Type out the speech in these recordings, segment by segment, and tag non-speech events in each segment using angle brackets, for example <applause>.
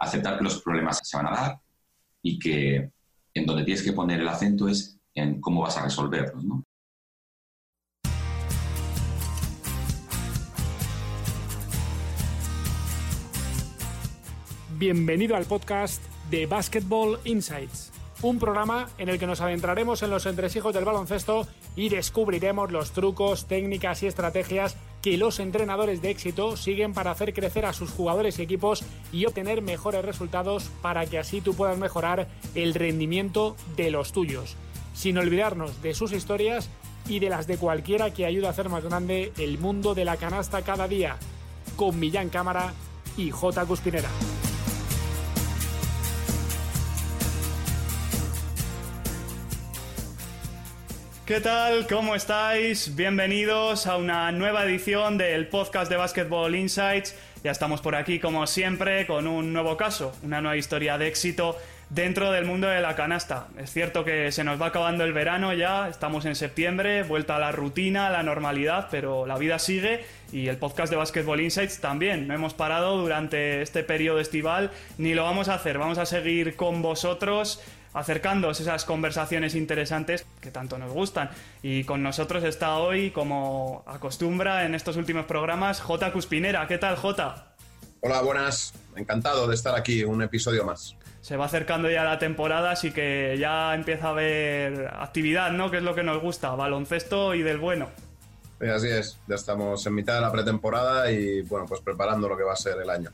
aceptar que los problemas se van a dar y que en donde tienes que poner el acento es en cómo vas a resolverlos. Bienvenido al podcast de Basketball Insights, un programa en el que nos adentraremos en los entresijos del baloncesto y descubriremos los trucos, técnicas y estrategias que los entrenadores de éxito siguen para hacer crecer a sus jugadores y equipos y obtener mejores resultados para que así tú puedas mejorar el rendimiento de los tuyos, sin olvidarnos de sus historias y de las de cualquiera que ayude a hacer más grande el mundo de la canasta cada día, con Millán Cámara y J. Cuspinera. ¿Qué tal? ¿Cómo estáis? Bienvenidos a una nueva edición del podcast de Basketball Insights. Ya estamos por aquí, como siempre, con un nuevo caso, una nueva historia de éxito dentro del mundo de la canasta. Es cierto que se nos va acabando el verano ya, estamos en septiembre, vuelta a la rutina, a la normalidad, pero la vida sigue y el podcast de Basketball Insights también. No hemos parado durante este periodo estival ni lo vamos a hacer. Vamos a seguir con vosotros acercándoos esas conversaciones interesantes que tanto nos gustan. Y con nosotros está hoy, como acostumbra en estos últimos programas, J. Cuspinera. ¿Qué tal, J? Hola, buenas. Encantado de estar aquí, un episodio más. Se va acercando ya la temporada, así que ya empieza a haber actividad, ¿no? Que es lo que nos gusta, baloncesto y del bueno. Sí, así es, ya estamos en mitad de la pretemporada y bueno, pues preparando lo que va a ser el año.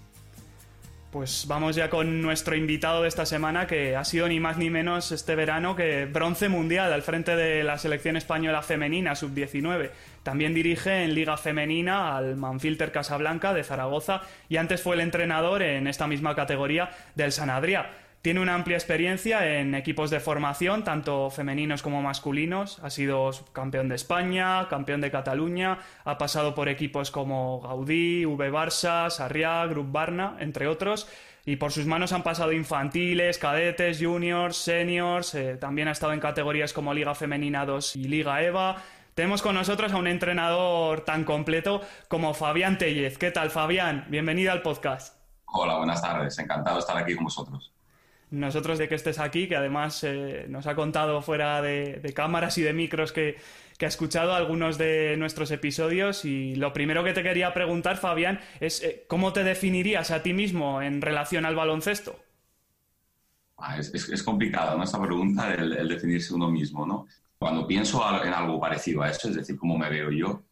Pues vamos ya con nuestro invitado de esta semana, que ha sido ni más ni menos este verano que bronce mundial al frente de la selección española femenina sub-19. También dirige en Liga Femenina al Manfilter Casablanca de Zaragoza y antes fue el entrenador en esta misma categoría del Sanadria. Tiene una amplia experiencia en equipos de formación, tanto femeninos como masculinos. Ha sido campeón de España, campeón de Cataluña, ha pasado por equipos como Gaudí, V Barça, Sarriá, Grup Barna, entre otros. Y por sus manos han pasado infantiles, cadetes, juniors, seniors. Eh, también ha estado en categorías como Liga Femenina 2 y Liga EVA. Tenemos con nosotros a un entrenador tan completo como Fabián Tellez. ¿Qué tal, Fabián? Bienvenido al podcast. Hola, buenas tardes. Encantado de estar aquí con vosotros nosotros de que estés aquí, que además eh, nos ha contado fuera de, cámaras y de micros que, ha escuchado algunos de nuestros episodios. Y lo primero que te quería preguntar, Fabián, es eh, ¿cómo te definirías a ti mismo en relación al baloncesto? Ah, es, complicado, ¿no? Esta pregunta, el, definirse uno mismo, ¿no? Cuando pienso en algo parecido a eso, es decir, cómo me veo yo,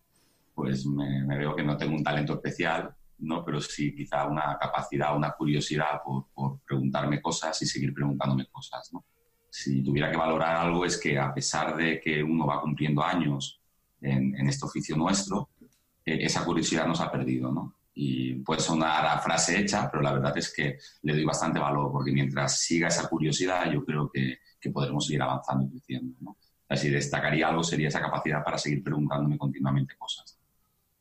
pues me veo que no tengo un talento especial, ¿no? pero sí quizá una capacidad, una curiosidad por, preguntarme cosas y seguir preguntándome cosas. ¿no? Si tuviera que valorar algo es que a pesar de que uno va cumpliendo años en, este oficio nuestro, eh, esa curiosidad nos ha perdido. ¿no? Y puede sonar a frase hecha, pero la verdad es que le doy bastante valor, porque mientras siga esa curiosidad, yo creo que, que podremos seguir avanzando y creciendo. ¿no? Así destacaría algo sería esa capacidad para seguir preguntándome continuamente cosas.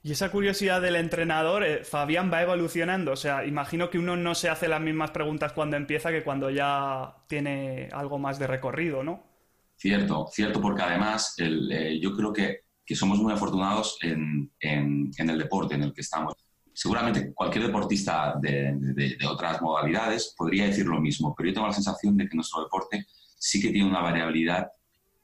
Y esa curiosidad del entrenador, eh, Fabián, va evolucionando. O sea, imagino que uno no se hace las mismas preguntas cuando empieza que cuando ya tiene algo más de recorrido, ¿no? Cierto, cierto, porque además eh, yo creo que, somos muy afortunados en, el deporte en el que estamos. Seguramente cualquier deportista de, otras modalidades podría decir lo mismo, pero yo tengo la sensación de que nuestro deporte sí que tiene una variabilidad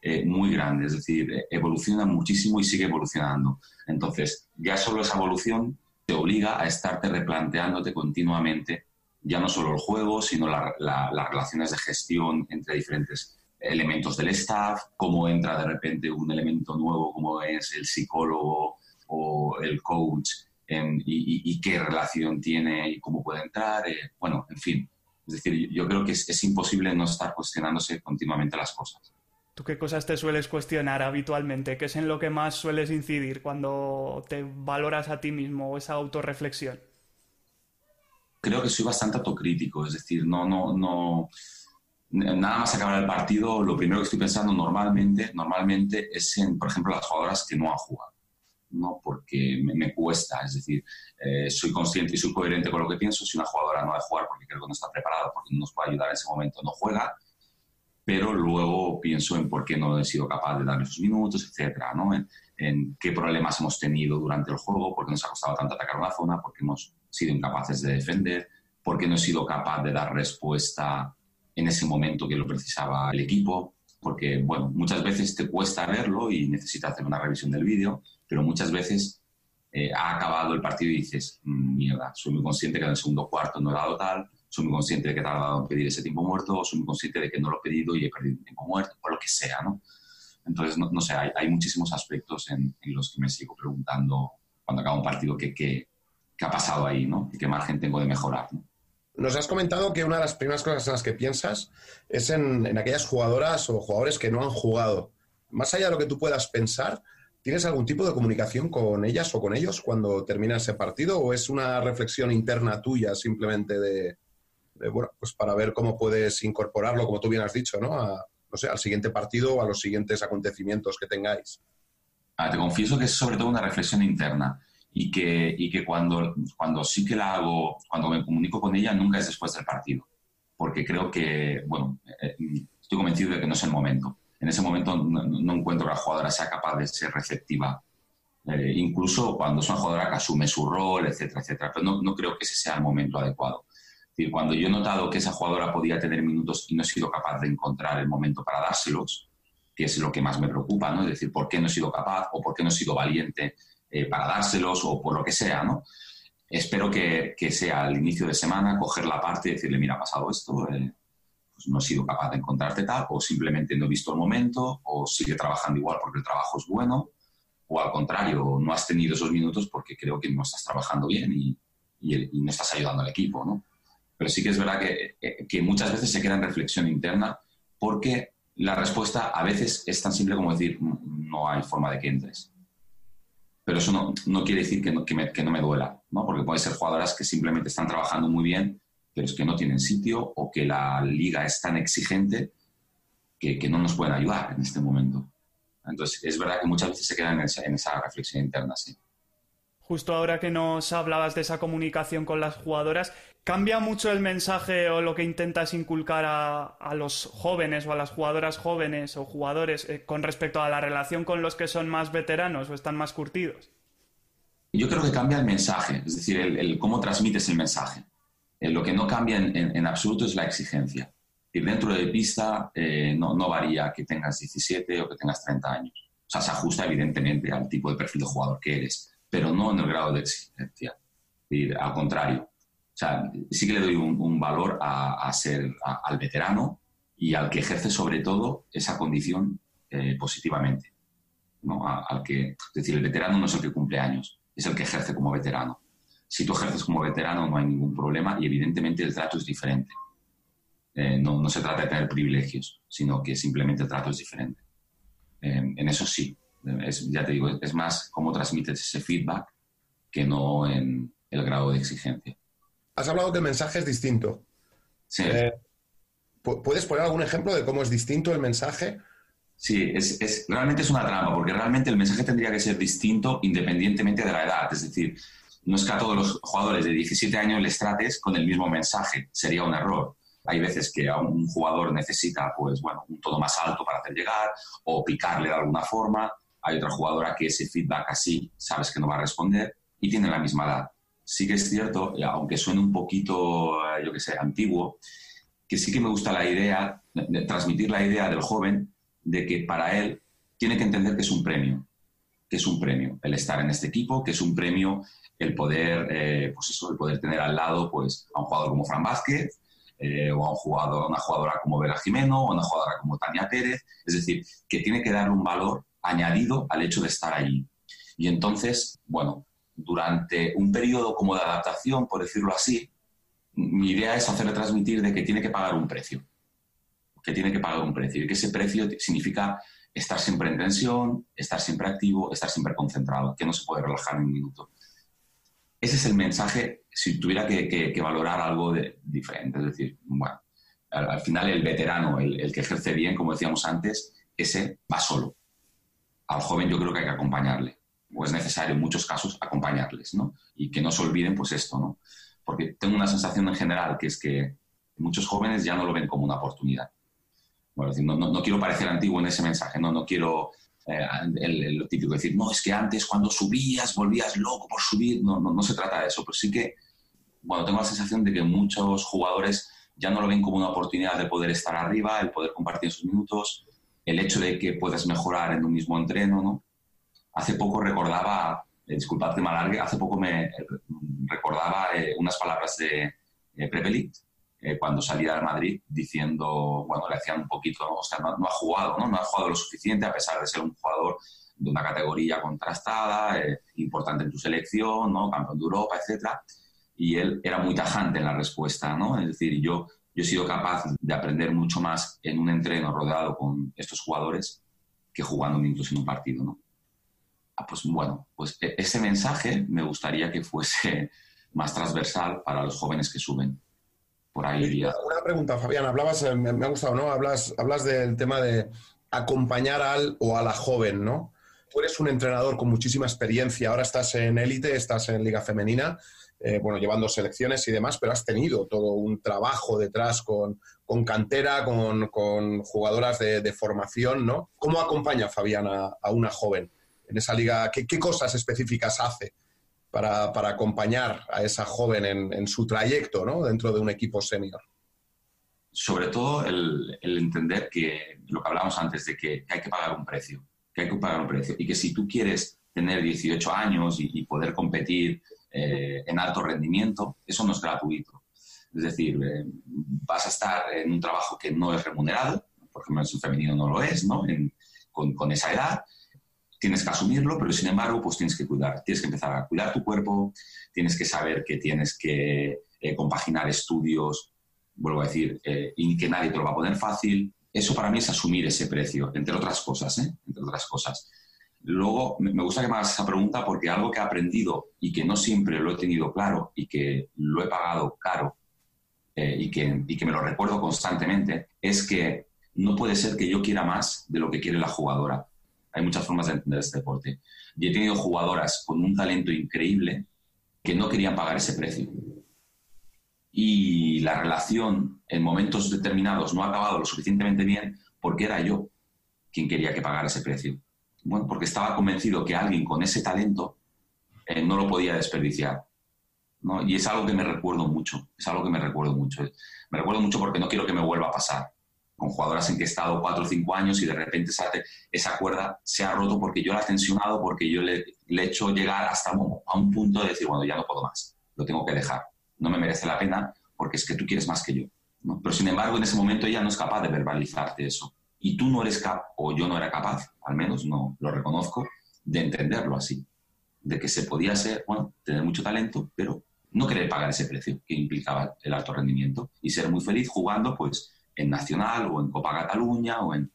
eh, muy grande, es decir, evoluciona muchísimo y sigue evolucionando. Entonces, ya solo esa evolución te obliga a estarte replanteándote continuamente ya no solo el juego, sino las relaciones de gestión entre diferentes elementos del staff, cómo entra de repente un elemento nuevo como es el psicólogo o el coach y, qué relación tiene y cómo puede entrar. Eh, bueno, en fin. Es decir, yo creo que es imposible no estar cuestionándose continuamente las cosas. ¿Tú qué cosas te sueles cuestionar habitualmente? ¿Qué es en lo que más sueles incidir cuando te valoras a ti mismo o esa autorreflexión? Creo que soy bastante autocrítico, es decir, no, no, no. Nada más acabar el partido, lo primero que estoy pensando normalmente, normalmente es en, por ejemplo, las jugadoras que no han jugado. ¿no? porque me, cuesta, es decir, eh, soy consciente y soy coherente con lo que pienso, si una jugadora no va a jugar porque creo que no está preparada, porque no nos puede ayudar en ese momento, no juega, pero luego pienso en por qué no he sido capaz de darle sus minutos, etcétera, ¿no? En, qué problemas hemos tenido durante el juego, por qué nos ha costado tanto atacar una zona, por qué hemos sido incapaces de defender, por qué no he sido capaz de dar respuesta en ese momento que lo precisaba el equipo, porque, bueno, muchas veces te cuesta verlo y necesitas hacer una revisión del vídeo, pero muchas veces eh, ha acabado el partido y dices, mm, mierda, soy muy consciente que en el segundo cuarto no he dado tal, soy muy consciente de que he tardado en pedir ese tiempo muerto, soy muy consciente de que no lo he pedido y he perdido tiempo muerto, o lo que sea, ¿no? Entonces, no, no sé, hay, hay, muchísimos aspectos en, en, los que me sigo preguntando cuando acaba un partido qué, qué, qué ha pasado ahí, ¿no? Y qué margen tengo de mejorar, ¿no? Nos has comentado que una de las primeras cosas en las que piensas es en, en, aquellas jugadoras o jugadores que no han jugado. Más allá de lo que tú puedas pensar, ¿tienes algún tipo de comunicación con ellas o con ellos cuando termina ese partido? ¿O es una reflexión interna tuya simplemente de, de bueno, pues para ver cómo puedes incorporarlo, como tú bien has dicho, ¿no? A, no sé, al siguiente partido o a los siguientes acontecimientos que tengáis? Ah, te confieso que es sobre todo una reflexión interna y que, y que cuando, cuando sí que la hago, cuando me comunico con ella, nunca es después del partido, porque creo que, bueno, eh, estoy convencido de que no es el momento. En ese momento no, no encuentro que la jugadora sea capaz de ser receptiva, eh, incluso cuando es una jugadora que asume su rol, etcétera, etcétera, pero no, no creo que ese sea el momento adecuado. Decir, cuando yo he notado que esa jugadora podía tener minutos y no he sido capaz de encontrar el momento para dárselos, que es lo que más me preocupa, ¿no? Es decir, ¿por qué no he sido capaz o por qué no he sido valiente eh, para dárselos o por lo que sea, ¿no? Espero que, sea al inicio de semana coger la parte y decirle, mira, ha pasado esto, eh, pues no he sido capaz de encontrarte tal, o simplemente no he visto el momento, o sigue trabajando igual porque el trabajo es bueno, o al contrario, no has tenido esos minutos porque creo que no estás trabajando bien y, y no estás ayudando al equipo, ¿no? Pero sí que es verdad que, eh, que muchas veces se queda en reflexión interna porque la respuesta a veces es tan simple como decir, no hay forma de que entres. Pero eso no, quiere decir que no, me, duela, ¿no? porque puede ser jugadoras que simplemente están trabajando muy bien, pero es que no tienen sitio o que la liga es tan exigente que, que no nos pueden ayudar en este momento. Entonces, es verdad que muchas veces se quedan en esa, en esa reflexión interna, sí. Justo ahora que nos hablabas de esa comunicación con las jugadoras, ¿cambia mucho el mensaje o lo que intentas inculcar a, a los jóvenes o a las jugadoras jóvenes o jugadores eh, con respecto a la relación con los que son más veteranos o están más curtidos? Yo creo que cambia el mensaje, es decir, el, cómo transmites el mensaje. Eh, lo que no cambia en, en, absoluto es la exigencia. Y dentro de pista eh, no, no varía que tengas 17 o que tengas 30 años. O sea, se ajusta evidentemente al tipo de perfil de jugador que eres pero no en el grado de exigencia. Y, al contrario, sea, sí que le doy un, valor a, ser al veterano y al que ejerce sobre todo esa condición eh, positivamente. al que, es decir, el veterano no es el que cumple años, es el que ejerce como veterano. Si tú ejerces como veterano no hay ningún problema y evidentemente el trato es diferente. Eh, no, se trata de tener privilegios, sino que simplemente el trato es diferente. Eh, en eso sí, ya te digo, es más cómo transmites ese feedback que no en el grado de exigencia. Has hablado que el mensaje es distinto. Sí. Eh, ¿Puedes poner algún ejemplo de cómo es distinto el mensaje? Sí, es, es, realmente es una trampa, porque realmente el mensaje tendría que ser distinto independientemente de la edad. Es decir, no es que a todos los jugadores de 17 años les trates con el mismo mensaje, sería un error. Hay veces que a un jugador necesita, pues, bueno, un tono más alto para hacer llegar o picarle de alguna forma hay otra jugadora que ese feedback así sabes que no va a responder y tiene la misma edad. Sí que es cierto, aunque suene un poquito, eh, yo que sé, antiguo, que sí que me gusta la idea, de transmitir la idea del joven de que para él tiene que entender que es un premio, que es un premio el estar en este equipo, que es un premio el poder, eh, pues eso, el poder tener al lado pues, a un jugador como Fran Vázquez, eh, o a un jugador, una jugadora como Vera Jimeno, o una jugadora como Tania Pérez. Es decir, que tiene que darle un valor añadido al hecho de estar allí. Y entonces, bueno, durante un periodo como de adaptación, por decirlo así, mi idea es hacerle transmitir de que tiene que pagar un precio, que tiene que pagar un precio y que ese precio significa estar siempre en tensión, estar siempre activo, estar siempre concentrado, que no se puede relajar en un minuto. Ese es el mensaje si tuviera que, que, que valorar algo de, diferente. Es decir, bueno, al, al final el veterano, el, el, que ejerce bien, como decíamos antes, ese va solo al joven yo creo que hay que acompañarle, o es necesario en muchos casos acompañarles, ¿no? Y que no se olviden pues esto, ¿no? Porque tengo una sensación en general que es que muchos jóvenes ya no lo ven como una oportunidad. Bueno, no, no, no quiero parecer antiguo en ese mensaje, no, no quiero eh, lo típico decir, no, es que antes cuando subías volvías loco por subir, no, no, no se trata de eso, pero sí que bueno, tengo la sensación de que muchos jugadores ya no lo ven como una oportunidad de poder estar arriba, el poder compartir sus minutos, el hecho de que puedas mejorar en un mismo entreno, ¿no? Hace poco recordaba, eh, disculpad que me alargue, hace poco me recordaba eh, unas palabras de eh, Prepelit, eh, cuando salía del Madrid diciendo, bueno, le hacían un poquito, o sea, no, ha jugado, ¿no? No ha jugado lo suficiente a pesar de ser un jugador de una categoría contrastada, eh, importante en tu selección, ¿no? Campeón de Europa, etcétera. Y él era muy tajante en la respuesta, ¿no? Es decir, yo, yo he sido capaz de aprender mucho más en un entreno rodeado con estos jugadores que jugando incluso en un partido, ¿no? Ah, pues bueno, pues e, ese mensaje me gustaría que fuese <laughs> más transversal para los jóvenes que suben por ahí. Una pregunta, Fabián, hablabas, eh, me, ha gustado, ¿no? Hablas, hablas del tema de acompañar al o a la joven, ¿no? Tú eres un entrenador con muchísima experiencia, ahora estás en élite, estás en Liga Femenina, eh, bueno, llevando selecciones y demás, pero has tenido todo un trabajo detrás con, con cantera, con, con jugadoras de, de, formación, ¿no? ¿Cómo acompaña Fabián a, a una joven en esa liga? ¿Qué, ¿Qué, cosas específicas hace para, acompañar a esa joven en, su trayecto ¿no? dentro de un equipo senior? Sobre todo el, entender que lo que hablamos antes de que hay que pagar un precio, que hay que pagar un precio y que si tú quieres tener 18 años y, poder competir eh, en alto rendimiento, eso no es gratuito. Es decir, eh, vas a estar en un trabajo que no es remunerado, por ejemplo, en femenino no lo es, ¿no? Con esa edad, tienes que asumirlo, pero sin embargo, pues tienes que cuidar. Tienes que empezar a cuidar tu cuerpo, tienes que saber que tienes que eh, compaginar estudios, vuelvo a decir, eh, y que nadie te lo va a poner fácil. Eso para mí es asumir ese precio, entre otras cosas, ¿eh? Entre otras cosas. Luego, me gusta que me hagas esa pregunta porque algo que he aprendido y que no siempre lo he tenido claro y que lo he pagado caro eh, y, que, y que me lo recuerdo constantemente es que no puede ser que yo quiera más de lo que quiere la jugadora hay muchas formas de entender este deporte. Y he tenido jugadoras con un talento increíble que no querían pagar ese precio. Y la relación en momentos determinados no ha acabado lo suficientemente bien porque era yo quien quería que pagara ese precio. Bueno, porque estaba convencido que alguien con ese talento eh, no lo podía desperdiciar. Y es algo que me recuerdo mucho, es algo que me recuerdo mucho. Me recuerdo mucho porque no quiero que me vuelva a pasar con jugadoras en que he estado cuatro o cinco años y de repente esa, cuerda se ha roto porque yo la he tensionado, porque yo le, he hecho llegar hasta un, a un punto de decir, bueno, ya no puedo más, lo tengo que dejar, no me merece la pena porque es que tú quieres más que yo. Pero sin embargo, en ese momento ella no es capaz de verbalizarte eso. Y tú no eres capaz, o yo no era capaz, al menos no lo reconozco, de entenderlo así. De que se podía ser, bueno, tener mucho talento, pero no querer pagar ese precio que implicaba el alto rendimiento y ser muy feliz jugando, pues, en Nacional o en Copa Cataluña o en...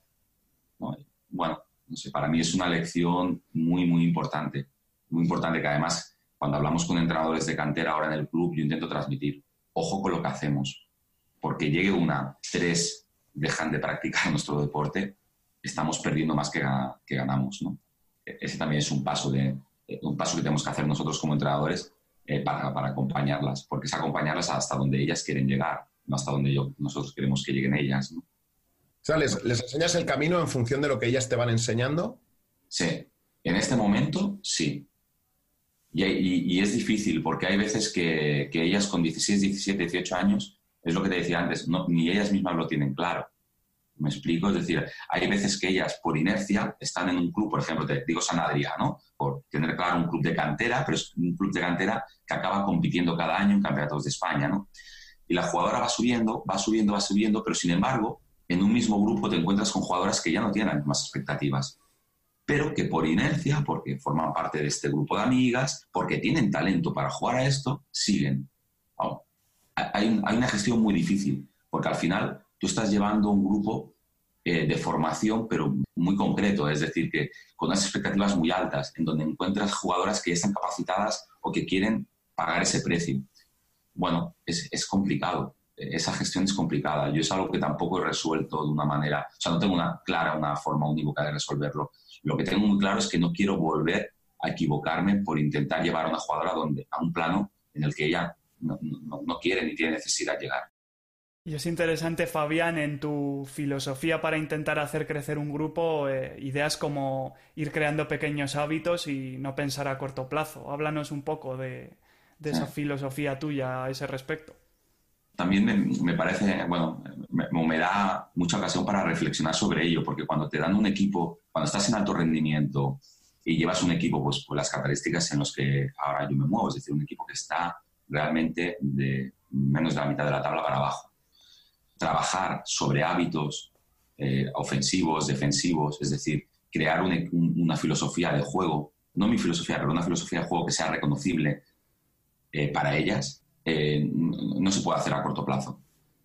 ¿no? Bueno, no sé, para mí es una lección muy, muy importante. Muy importante que además, cuando hablamos con entrenadores de cantera ahora en el club, yo intento transmitir, ojo con lo que hacemos, porque llegue una, tres dejan de practicar <laughs> nuestro deporte, estamos perdiendo más que, ganamos. E-, ese también es un paso, de, un paso que tenemos que hacer nosotros como entrenadores eh, para, acompañarlas, porque es acompañarlas hasta donde ellas quieren llegar hasta donde yo, nosotros queremos que lleguen ellas. ¿no? O sea, ¿les, ¿les, enseñas el camino en función de lo que ellas te van enseñando? Sí, en este momento sí. Y, y, y es difícil porque hay veces que, que, ellas con 16, 17, 18 años, es lo que te decía antes, no, ni ellas mismas lo tienen claro. ¿Me explico? Es decir, hay veces que ellas, por inercia, están en un club, por ejemplo, te digo San Adrià, ¿no? Por tener claro un club de cantera, pero es un club de cantera que acaba compitiendo cada año en campeonatos de España, ¿no? Y la jugadora va subiendo, va subiendo, va subiendo, pero sin embargo, en un mismo grupo te encuentras con jugadoras que ya no tienen las mismas expectativas, pero que por inercia, porque forman parte de este grupo de amigas, porque tienen talento para jugar a esto, siguen. Hay, hay, una gestión muy difícil, porque al final tú estás llevando un grupo eh, de formación, pero muy concreto, es decir, que con unas expectativas muy altas, en donde encuentras jugadoras que ya están capacitadas o que quieren pagar ese precio bueno, es, complicado. Esa gestión es complicada. Yo es algo que tampoco he resuelto de una manera, o sea, no tengo una clara, una forma unívoca de resolverlo. Lo que tengo muy claro es que no quiero volver a equivocarme por intentar llevar a una jugadora donde, a un plano en el que ella no quiere ni tiene necesidad de llegar. Y es interesante, Fabián, en tu filosofía para intentar hacer crecer un grupo, eh, ideas como ir creando pequeños hábitos y no pensar a corto plazo. Háblanos un poco de, de esa filosofía tuya a ese respecto. También me, parece, bueno, me, da mucha ocasión para reflexionar sobre ello, porque cuando te dan un equipo, cuando estás en alto rendimiento y llevas un equipo pues, las características en las que ahora yo me muevo, es decir, un equipo que está realmente de menos de la mitad de la tabla para abajo. Trabajar sobre hábitos eh, ofensivos, defensivos, es decir, crear una filosofía de juego, no mi filosofía, pero una filosofía de juego que sea reconocible eh, para ellas, eh, no se puede hacer a corto plazo.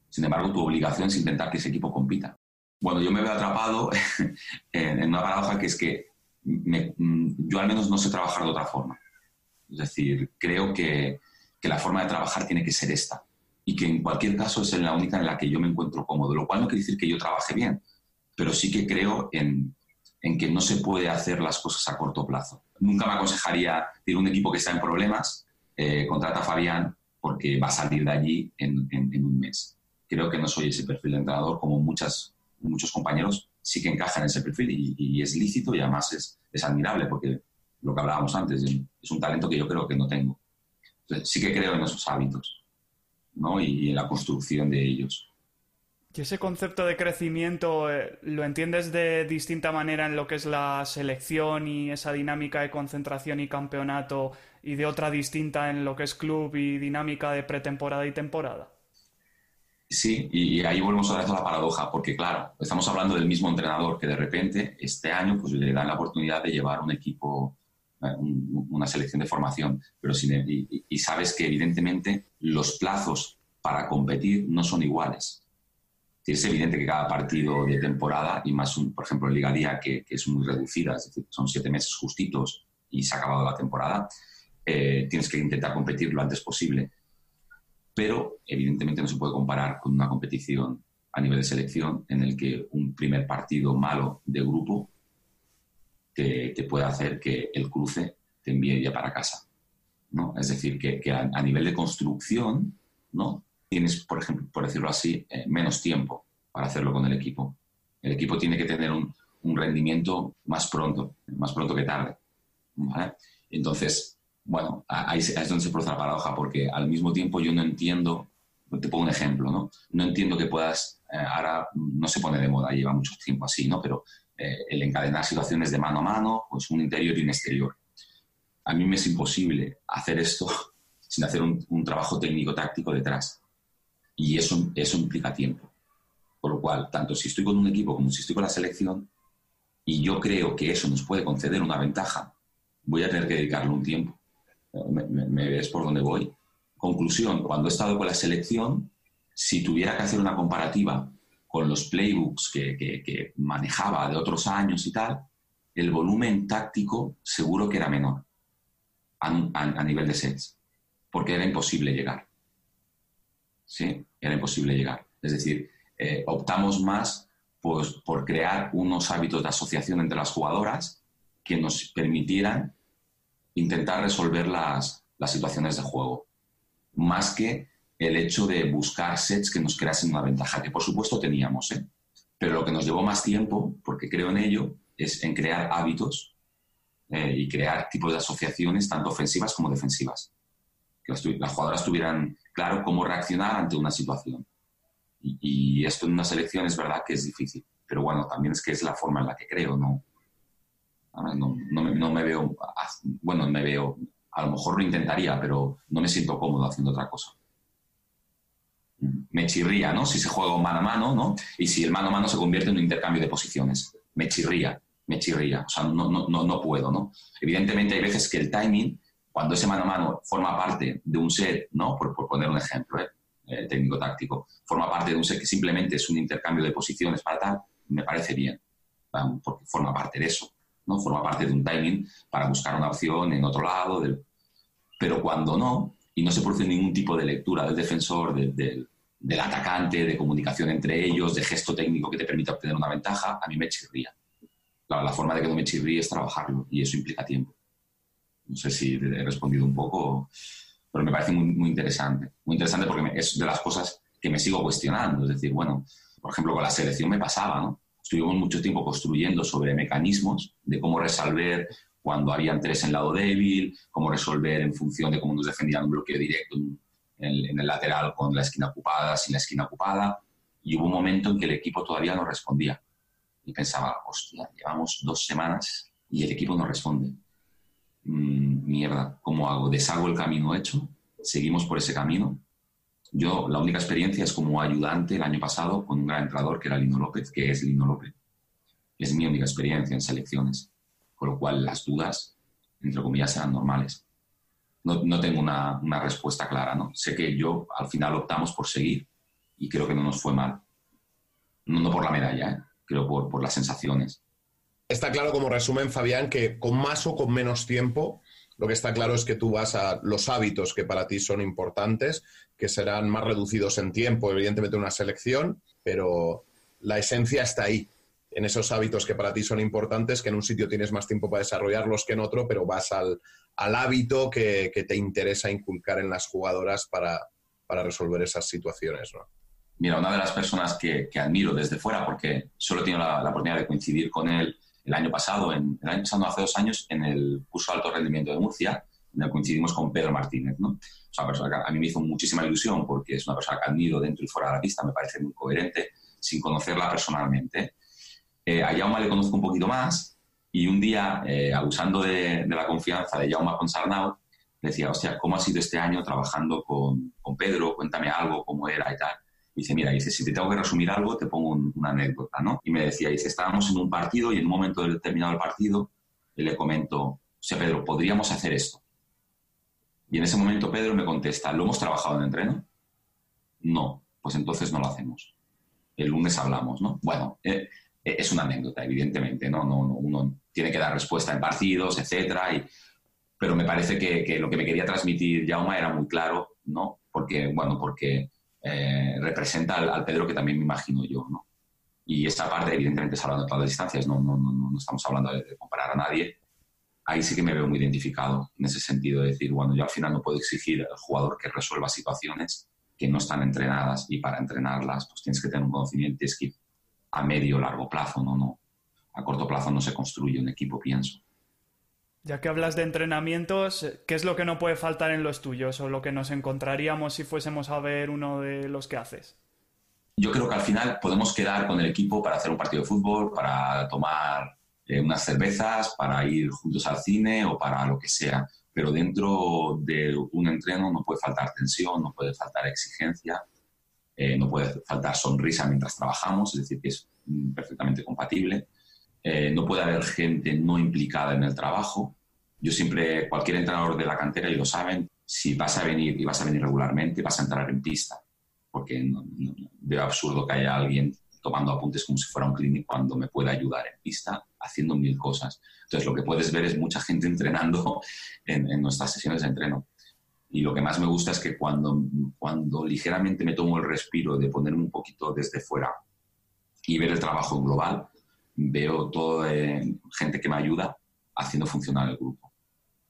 Sin embargo, tu obligación es intentar que ese equipo compita. Bueno, yo me veo atrapado <laughs> en una paradoja que es que yo al menos no sé trabajar de otra forma. Es decir, creo que, que, la forma de trabajar tiene que ser esta y que en cualquier caso es la única en la que yo me encuentro cómodo, lo cual no quiere decir que yo trabaje bien, pero sí que creo en, en que no se puede hacer las cosas a corto plazo. Nunca me aconsejaría ir un equipo que está en problemas, eh, contrata a Fabián porque va a salir de allí en, en, un mes. Creo que no soy ese perfil de entrenador como muchas, muchos compañeros sí que encajan en ese perfil y, y es lícito y además es, es, admirable porque lo que hablábamos antes es un talento que yo creo que no tengo. Entonces, sí que creo en esos hábitos ¿no? y en la construcción de ellos. ¿Y ese concepto de crecimiento eh, lo entiendes de distinta manera en lo que es la selección y esa dinámica de concentración y campeonato y de otra distinta en lo que es club y dinámica de pretemporada y temporada? Sí, y ahí volvemos otra vez a la paradoja, porque claro, estamos hablando del mismo entrenador que de repente este año pues, le dan la oportunidad de llevar un equipo, eh, una selección de formación, pero y sabes que evidentemente los plazos para competir no son iguales es evidente que cada partido de temporada, y más, un, por ejemplo, en Liga Día, que, es muy reducida, es decir, son siete meses justitos y se ha acabado la temporada, eh, tienes que intentar competir lo antes posible. Pero, evidentemente, no se puede comparar con una competición a nivel de selección en el que un primer partido malo de grupo te, puede hacer que el cruce te envíe ya para casa. ¿no? Es decir, que, a, a, nivel de construcción, ¿no? Tienes, por ejemplo, por decirlo así, eh, menos tiempo para hacerlo con el equipo. El equipo tiene que tener un, rendimiento más pronto, más pronto que tarde. Entonces, bueno, ahí es donde se produce la paradoja, porque al mismo tiempo yo no entiendo, te pongo un ejemplo, ¿no? No entiendo que puedas, eh, ahora no se pone de moda, lleva mucho tiempo así, ¿no? Pero eh, el encadenar situaciones de mano a mano, pues un interior y un exterior. A mí me es imposible hacer esto <laughs> sin hacer un trabajo técnico-táctico detrás y eso, eso implica tiempo. Por lo cual, tanto si estoy con un equipo como si estoy con la selección, y yo creo que eso nos puede conceder una ventaja, voy a tener que dedicarle un tiempo. ¿Me, ves por dónde voy? Conclusión, cuando he estado con la selección, si tuviera que hacer una comparativa con los playbooks que, que, manejaba de otros años y tal, el volumen táctico seguro que era menor a, a nivel de sets, porque era imposible llegar. ¿sí? Era imposible llegar. Es decir, eh, optamos más pues, por crear unos hábitos de asociación entre las jugadoras que nos permitieran intentar resolver las, las situaciones de juego, más que el hecho de buscar sets que nos creasen una ventaja, que por supuesto teníamos, ¿eh? pero lo que nos llevó más tiempo, porque creo en ello, es en crear hábitos eh, y crear tipos de asociaciones tanto ofensivas como defensivas. Que las jugadoras tuvieran claro cómo reaccionar ante una situación. Y, esto en una selección es verdad que es difícil, pero bueno, también es que es la forma en la que creo, ¿no? No, no, me, veo, bueno, me veo, a lo mejor lo intentaría, pero no me siento cómodo haciendo otra cosa. Me chirría, ¿no? Si se juega mano a mano, ¿no? Y si el mano a mano se convierte en un intercambio de posiciones. Me chirría, me chirría. O sea, no, no, no, puedo, ¿no? Evidentemente hay veces que el timing cuando ese mano a mano forma parte de un set, ¿no? por, poner un ejemplo ¿eh? Eh, técnico-táctico, forma parte de un set que simplemente es un intercambio de posiciones para tal, me parece bien, porque forma parte de eso, ¿no? forma parte de un timing para buscar una opción en otro lado. Del... Pero cuando no, y no se produce ningún tipo de lectura del defensor, del atacante, de comunicación entre ellos, de gesto técnico que te permita obtener una ventaja, a mí me chirría. La, la forma de que no me chirríe es trabajarlo y eso implica tiempo. No sé si he respondido un poco, pero me parece muy, interesante. Muy interesante porque es de las cosas que me sigo cuestionando. Es decir, bueno, por ejemplo, con la selección me pasaba, ¿no? Estuvimos mucho tiempo construyendo sobre mecanismos de cómo resolver cuando habían tres en lado débil, cómo resolver en función de cómo nos defendían un bloqueo directo en, en el lateral con la esquina ocupada, sin la esquina ocupada. Y hubo un momento en que el equipo todavía no respondía. Y pensaba, hostia, llevamos dos semanas y el equipo no responde. Mm, mierda, ¿cómo hago? ¿Deshago el camino hecho? ¿Seguimos por ese camino? Yo, la única experiencia es como ayudante el año pasado con un gran entrenador que era Lino López, que es Lino López. Es mi única experiencia en selecciones, con lo cual las dudas, entre comillas, eran normales. No, no tengo una, una, respuesta clara, ¿no? Sé que yo al final optamos por seguir y creo que no nos fue mal. No, no por la medalla, ¿eh? creo por, por las sensaciones. Está claro como resumen, Fabián, que con más o con menos tiempo, lo que está claro es que tú vas a los hábitos que para ti son importantes, que serán más reducidos en tiempo, evidentemente una selección, pero la esencia está ahí, en esos hábitos que para ti son importantes, que en un sitio tienes más tiempo para desarrollarlos que en otro, pero vas al, al hábito que, que, te interesa inculcar en las jugadoras para, para resolver esas situaciones. ¿no? Mira, una de las personas que, que, admiro desde fuera, porque solo he la, la oportunidad de coincidir con él el año pasado, en, el año pasado, hace dos años, en el curso de alto rendimiento de Murcia, el coincidimos con Pedro Martínez, ¿no? Es una persona que a mí me hizo muchísima ilusión porque es una persona que admiro dentro y fuera de la pista, me parece muy coherente, sin conocerla personalmente. Eh, a Jaume le conozco un poquito más y un día, eh, abusando de, de, la confianza de Jaume Ponsarnau, decía, hostia, ¿cómo ha sido este año trabajando con, con Pedro? Cuéntame algo, cómo era y tal dice, mira, dice, si te tengo que resumir algo, te pongo un, una anécdota, ¿no? Y me decía, dice, estábamos en un partido y en un momento determinado del partido le comento, o sea, Pedro, podríamos hacer esto. Y en ese momento Pedro me contesta, ¿lo hemos trabajado en entreno? No, pues entonces no lo hacemos. El lunes hablamos, ¿no? Bueno, eh, es una anécdota, evidentemente, ¿no? No, no Uno tiene que dar respuesta en partidos, etcétera, y, pero me parece que, que, lo que me quería transmitir Jauma era muy claro, ¿no? Porque, bueno, porque eh, representa al, Pedro que también me imagino yo, ¿no? Y esa parte, evidentemente, es hablando de todas las distancias, no, no, no, no estamos hablando de, comparar a nadie. Ahí sí que me veo muy identificado en ese sentido de decir, bueno, yo al final no puedo exigir al jugador que resuelva situaciones que no están entrenadas y para entrenarlas pues tienes que tener un conocimiento, es que a medio o largo plazo, no, no. A corto plazo no se construye un equipo, pienso. Ya que hablas de entrenamientos, ¿qué es lo que no puede faltar en los tuyos o lo que nos encontraríamos si fuésemos a ver uno de los que haces? Yo creo que al final podemos quedar con el equipo para hacer un partido de fútbol, para tomar eh, unas cervezas, para ir juntos al cine o para lo que sea. Pero dentro de un entreno no puede faltar tensión, no puede faltar exigencia, eh, no puede faltar sonrisa mientras trabajamos, es decir, que es perfectamente compatible eh, no puede haber gente no implicada en el trabajo. Yo siempre, cualquier entrenador de la cantera, y lo saben, si vas a venir y vas a venir regularmente, vas a entrar en pista, porque no, no, veo absurdo que haya alguien tomando apuntes como si fuera un clínico cuando me puede ayudar en pista haciendo mil cosas. Entonces, lo que puedes ver es mucha gente <laughs> entrenando en, en nuestras sesiones de entreno. Y lo que más me gusta es que cuando, cuando ligeramente me tomo el respiro de ponerme un poquito desde fuera y ver el trabajo global, veo toda eh, gente que me ayuda haciendo funcionar el grupo.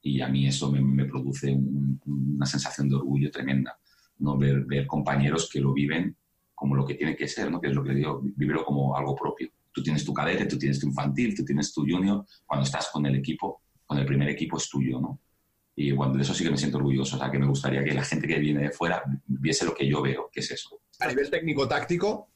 Y a mí eso me, me produce un, una sensación de orgullo tremenda, ¿no? Ver, ver, compañeros que lo viven como lo que tiene que ser, ¿no? que es lo que digo, vivirlo como algo propio. Tú tienes tu cadete, tú tienes tu infantil, tú tienes tu junior, cuando estás con el equipo, con el primer equipo es tuyo, ¿no? Y bueno, de eso sí que me siento orgulloso, o sea, que me gustaría que la gente que viene de fuera viese lo que yo veo, que es eso. A nivel técnico-táctico,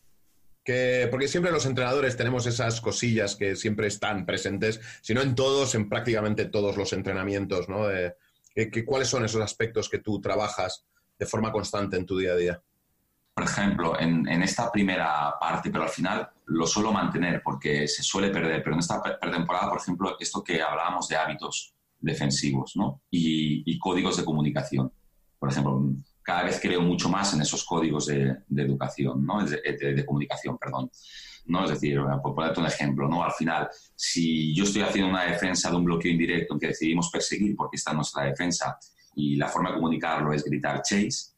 que, porque siempre los entrenadores tenemos esas cosillas que siempre están presentes, si no en todos, en prácticamente todos los entrenamientos, ¿no? Eh, que, que, ¿Cuáles son esos aspectos que tú trabajas de forma constante en tu día a día? Por ejemplo, en, en, esta primera parte, pero al final lo suelo mantener porque se suele perder, pero en esta pretemporada, por ejemplo, esto que hablábamos de hábitos defensivos ¿no? y, y códigos de comunicación. Por ejemplo, cada vez creo mucho más en esos códigos de, educación, ¿no? de, de, de, comunicación, perdón. ¿no? Es decir, por ponerte un ejemplo, ¿no? al final, si yo estoy haciendo una defensa de un bloqueo indirecto en que decidimos perseguir porque está nuestra defensa y la forma de comunicarlo es gritar chase,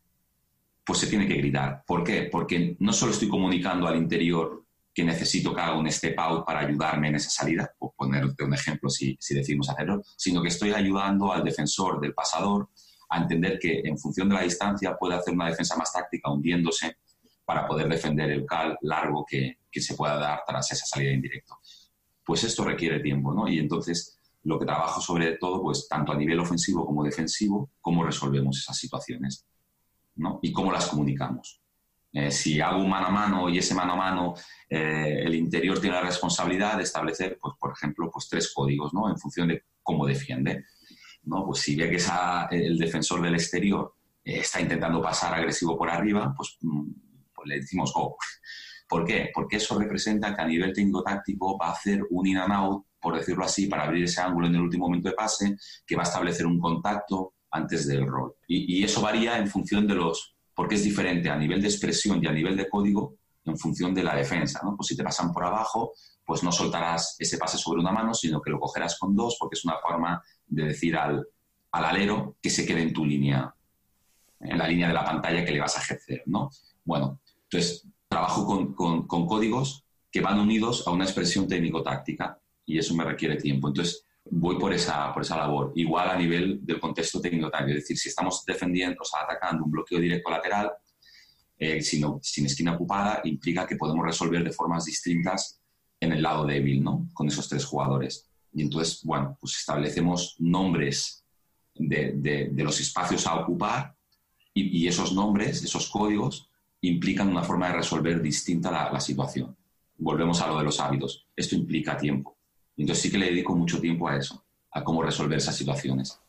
pues se tiene que gritar. ¿Por qué? Porque no solo estoy comunicando al interior que necesito que haga un step out para ayudarme en esa salida, por ponerte un ejemplo si, si decidimos hacerlo, sino que estoy ayudando al defensor del pasador a entender que en función de la distancia puede hacer una defensa más táctica hundiéndose para poder defender el cal largo que, que se pueda dar tras esa salida en directo. Pues esto requiere tiempo, ¿no? Y entonces lo que trabajo sobre todo, pues tanto a nivel ofensivo como defensivo, cómo resolvemos esas situaciones ¿no? y cómo las comunicamos. Eh, si hago un mano a mano y ese mano a mano eh, el interior tiene la responsabilidad de establecer, pues, por ejemplo, pues, tres códigos ¿no? en función de cómo defiende. ¿No? Pues si ve que esa, el defensor del exterior eh, está intentando pasar agresivo por arriba, pues, mm, pues le decimos go. <laughs> ¿Por qué? Porque eso representa que a nivel técnico-táctico va a hacer un in and out, por decirlo así, para abrir ese ángulo en el último momento de pase, que va a establecer un contacto antes del rol. y eso varía en función de los porque es diferente a nivel de expresión y a nivel de código en función de la defensa. ¿no? Pues si te pasan por abajo, pues no soltarás ese pase sobre una mano, sino que lo cogerás con dos, porque es una forma de decir al, alero que se quede en tu línea, en la línea de la pantalla que le vas a ejercer. ¿no? Bueno, entonces trabajo con, con códigos que van unidos a una expresión técnico-táctica y eso me requiere tiempo. Entonces, voy por esa, por esa labor. Igual a nivel del contexto técnico es decir, si estamos defendiendo, o sea, atacando un bloqueo directo lateral, eh, sin, sin, esquina ocupada, implica que podemos resolver de formas distintas en el lado débil, ¿no? Con esos tres jugadores. Y entonces, bueno, pues establecemos nombres de, de, los espacios a ocupar y, esos nombres, esos códigos, implican una forma de resolver distinta la, la situación. Volvemos a lo de los hábitos. Esto implica tiempo entonces sí que le dedico mucho tiempo a eso, a cómo resolver esas situaciones.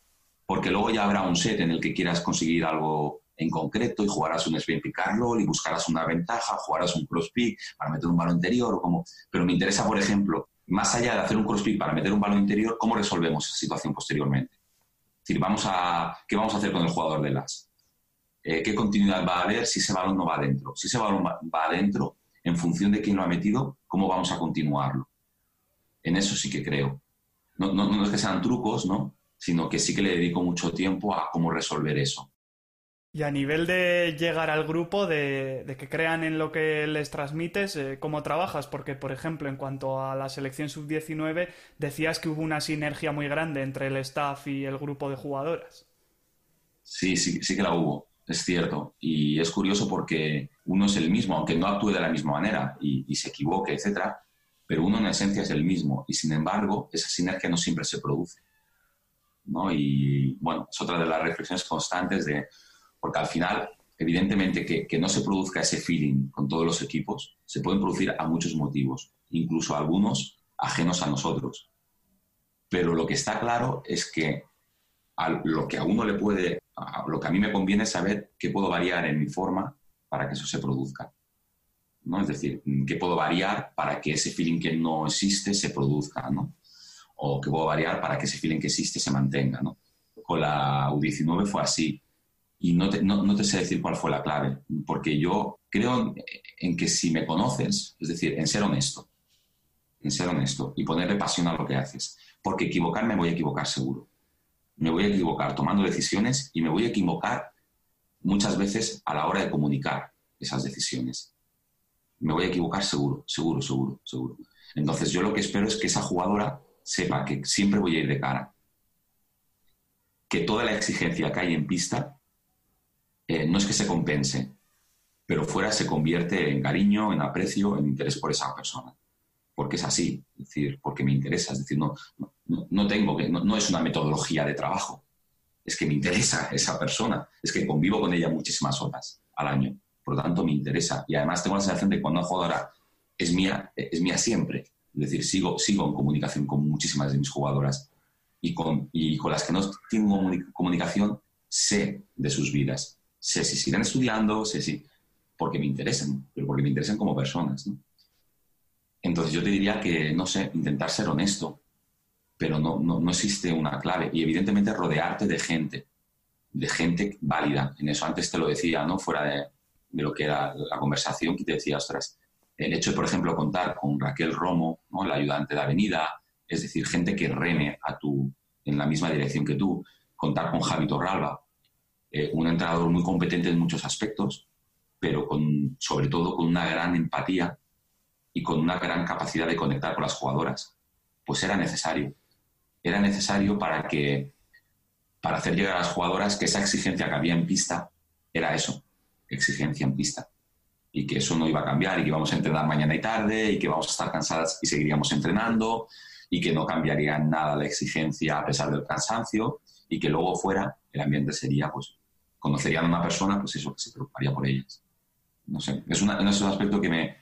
Porque luego ya habrá un set en el que quieras conseguir algo en concreto y jugarás un spin pick roll y buscarás una ventaja, jugarás un cross pick para meter un balón interior o como... Pero me interesa, por ejemplo, más allá de hacer un cross pick para meter un balón interior, ¿cómo resolvemos esa situación posteriormente? Es decir, vamos a, ¿qué vamos a hacer con el jugador de las? Eh, ¿Qué continuidad va a haber si ese balón no va adentro? Si ese balón va adentro, en función de quién lo ha metido, ¿cómo vamos a continuarlo? en eso sí que creo. No, no, es que sean trucos, ¿no? Sino que sí que le dedico mucho tiempo a cómo resolver eso. Y a nivel de llegar al grupo, de, que crean en lo que les transmites, eh, ¿cómo trabajas? Porque, por ejemplo, en cuanto a la selección sub-19, decías que hubo una sinergia muy grande entre el staff y el grupo de jugadoras. Sí, sí, sí que la hubo, es cierto. Y es curioso porque uno es el mismo, aunque no actúe de la misma manera y, y se equivoque, etcétera, pero uno en esencia es el mismo y sin embargo esa sinergia no siempre se produce. ¿no? Y bueno, es otra de las reflexiones constantes de, porque al final, evidentemente que, que no se produzca ese feeling con todos los equipos, se pueden producir a muchos motivos, incluso algunos ajenos a nosotros. Pero lo que está claro es que a lo que a uno le puede, a lo que a mí me conviene es saber qué puedo variar en mi forma para que eso se produzca. ¿no? Es decir, ¿qué puedo variar para que ese feeling que no existe se produzca, ¿no? O qué puedo variar para que ese feeling que existe se mantenga, ¿no? Con la U19 fue así. Y no te, no, no te sé decir cuál fue la clave, porque yo creo en que si me conoces, es decir, en ser honesto, en ser honesto y ponerle pasión a lo que haces, porque equivocar me voy a equivocar seguro. Me voy a equivocar tomando decisiones y me voy a equivocar muchas veces a la hora de comunicar esas decisiones me voy a equivocar seguro, seguro, seguro, seguro. Entonces yo lo que espero es que esa jugadora sepa que siempre voy a ir de cara, que toda la exigencia que hay en pista eh, no es que se compense, pero fuera se convierte en cariño, en aprecio, en interés por esa persona. Porque es así, es decir, porque me interesa, es decir, no, no, tengo que, no es una metodología de trabajo, es que me interesa <laughs> esa persona, es que convivo con ella muchísimas horas al año por lo tanto me interesa. Y además tengo la sensación de que cuando una jugadora es mía, es mía siempre. Es decir, sigo, sigo en comunicación con muchísimas de mis jugadoras y con, y con las que no tengo comunicación, sé de sus vidas. Sé si siguen estudiando, sé si... porque me interesan, pero porque me interesan como personas. Entonces yo te diría que, no sé, intentar ser honesto, pero no, no, no existe una clave. Y evidentemente rodearte de gente, de gente válida. En eso antes te lo decía, ¿no? Fuera de, de lo que era la conversación que te decía, ostras, el hecho de, por ejemplo, contar con Raquel Romo, ¿no? la ayudante de Avenida, es decir, gente que reme a tu, en la misma dirección que tú, contar con Javi Torralba, eh, un entrenador muy competente en muchos aspectos, pero sobre todo con una gran empatía y con una gran capacidad de conectar con las jugadoras, pues era necesario. Era necesario para que para hacer llegar a las jugadoras que esa exigencia que había en pista era eso, exigencia en pista y que eso no iba a cambiar y que íbamos a entrenar mañana y tarde y que vamos a estar cansadas y seguiríamos entrenando y que no cambiaría nada la exigencia a pesar del cansancio y que luego fuera el ambiente sería, pues, conocerían a una persona, pues eso, que se preocuparía por ellas. No sé, es, un aspecto que me,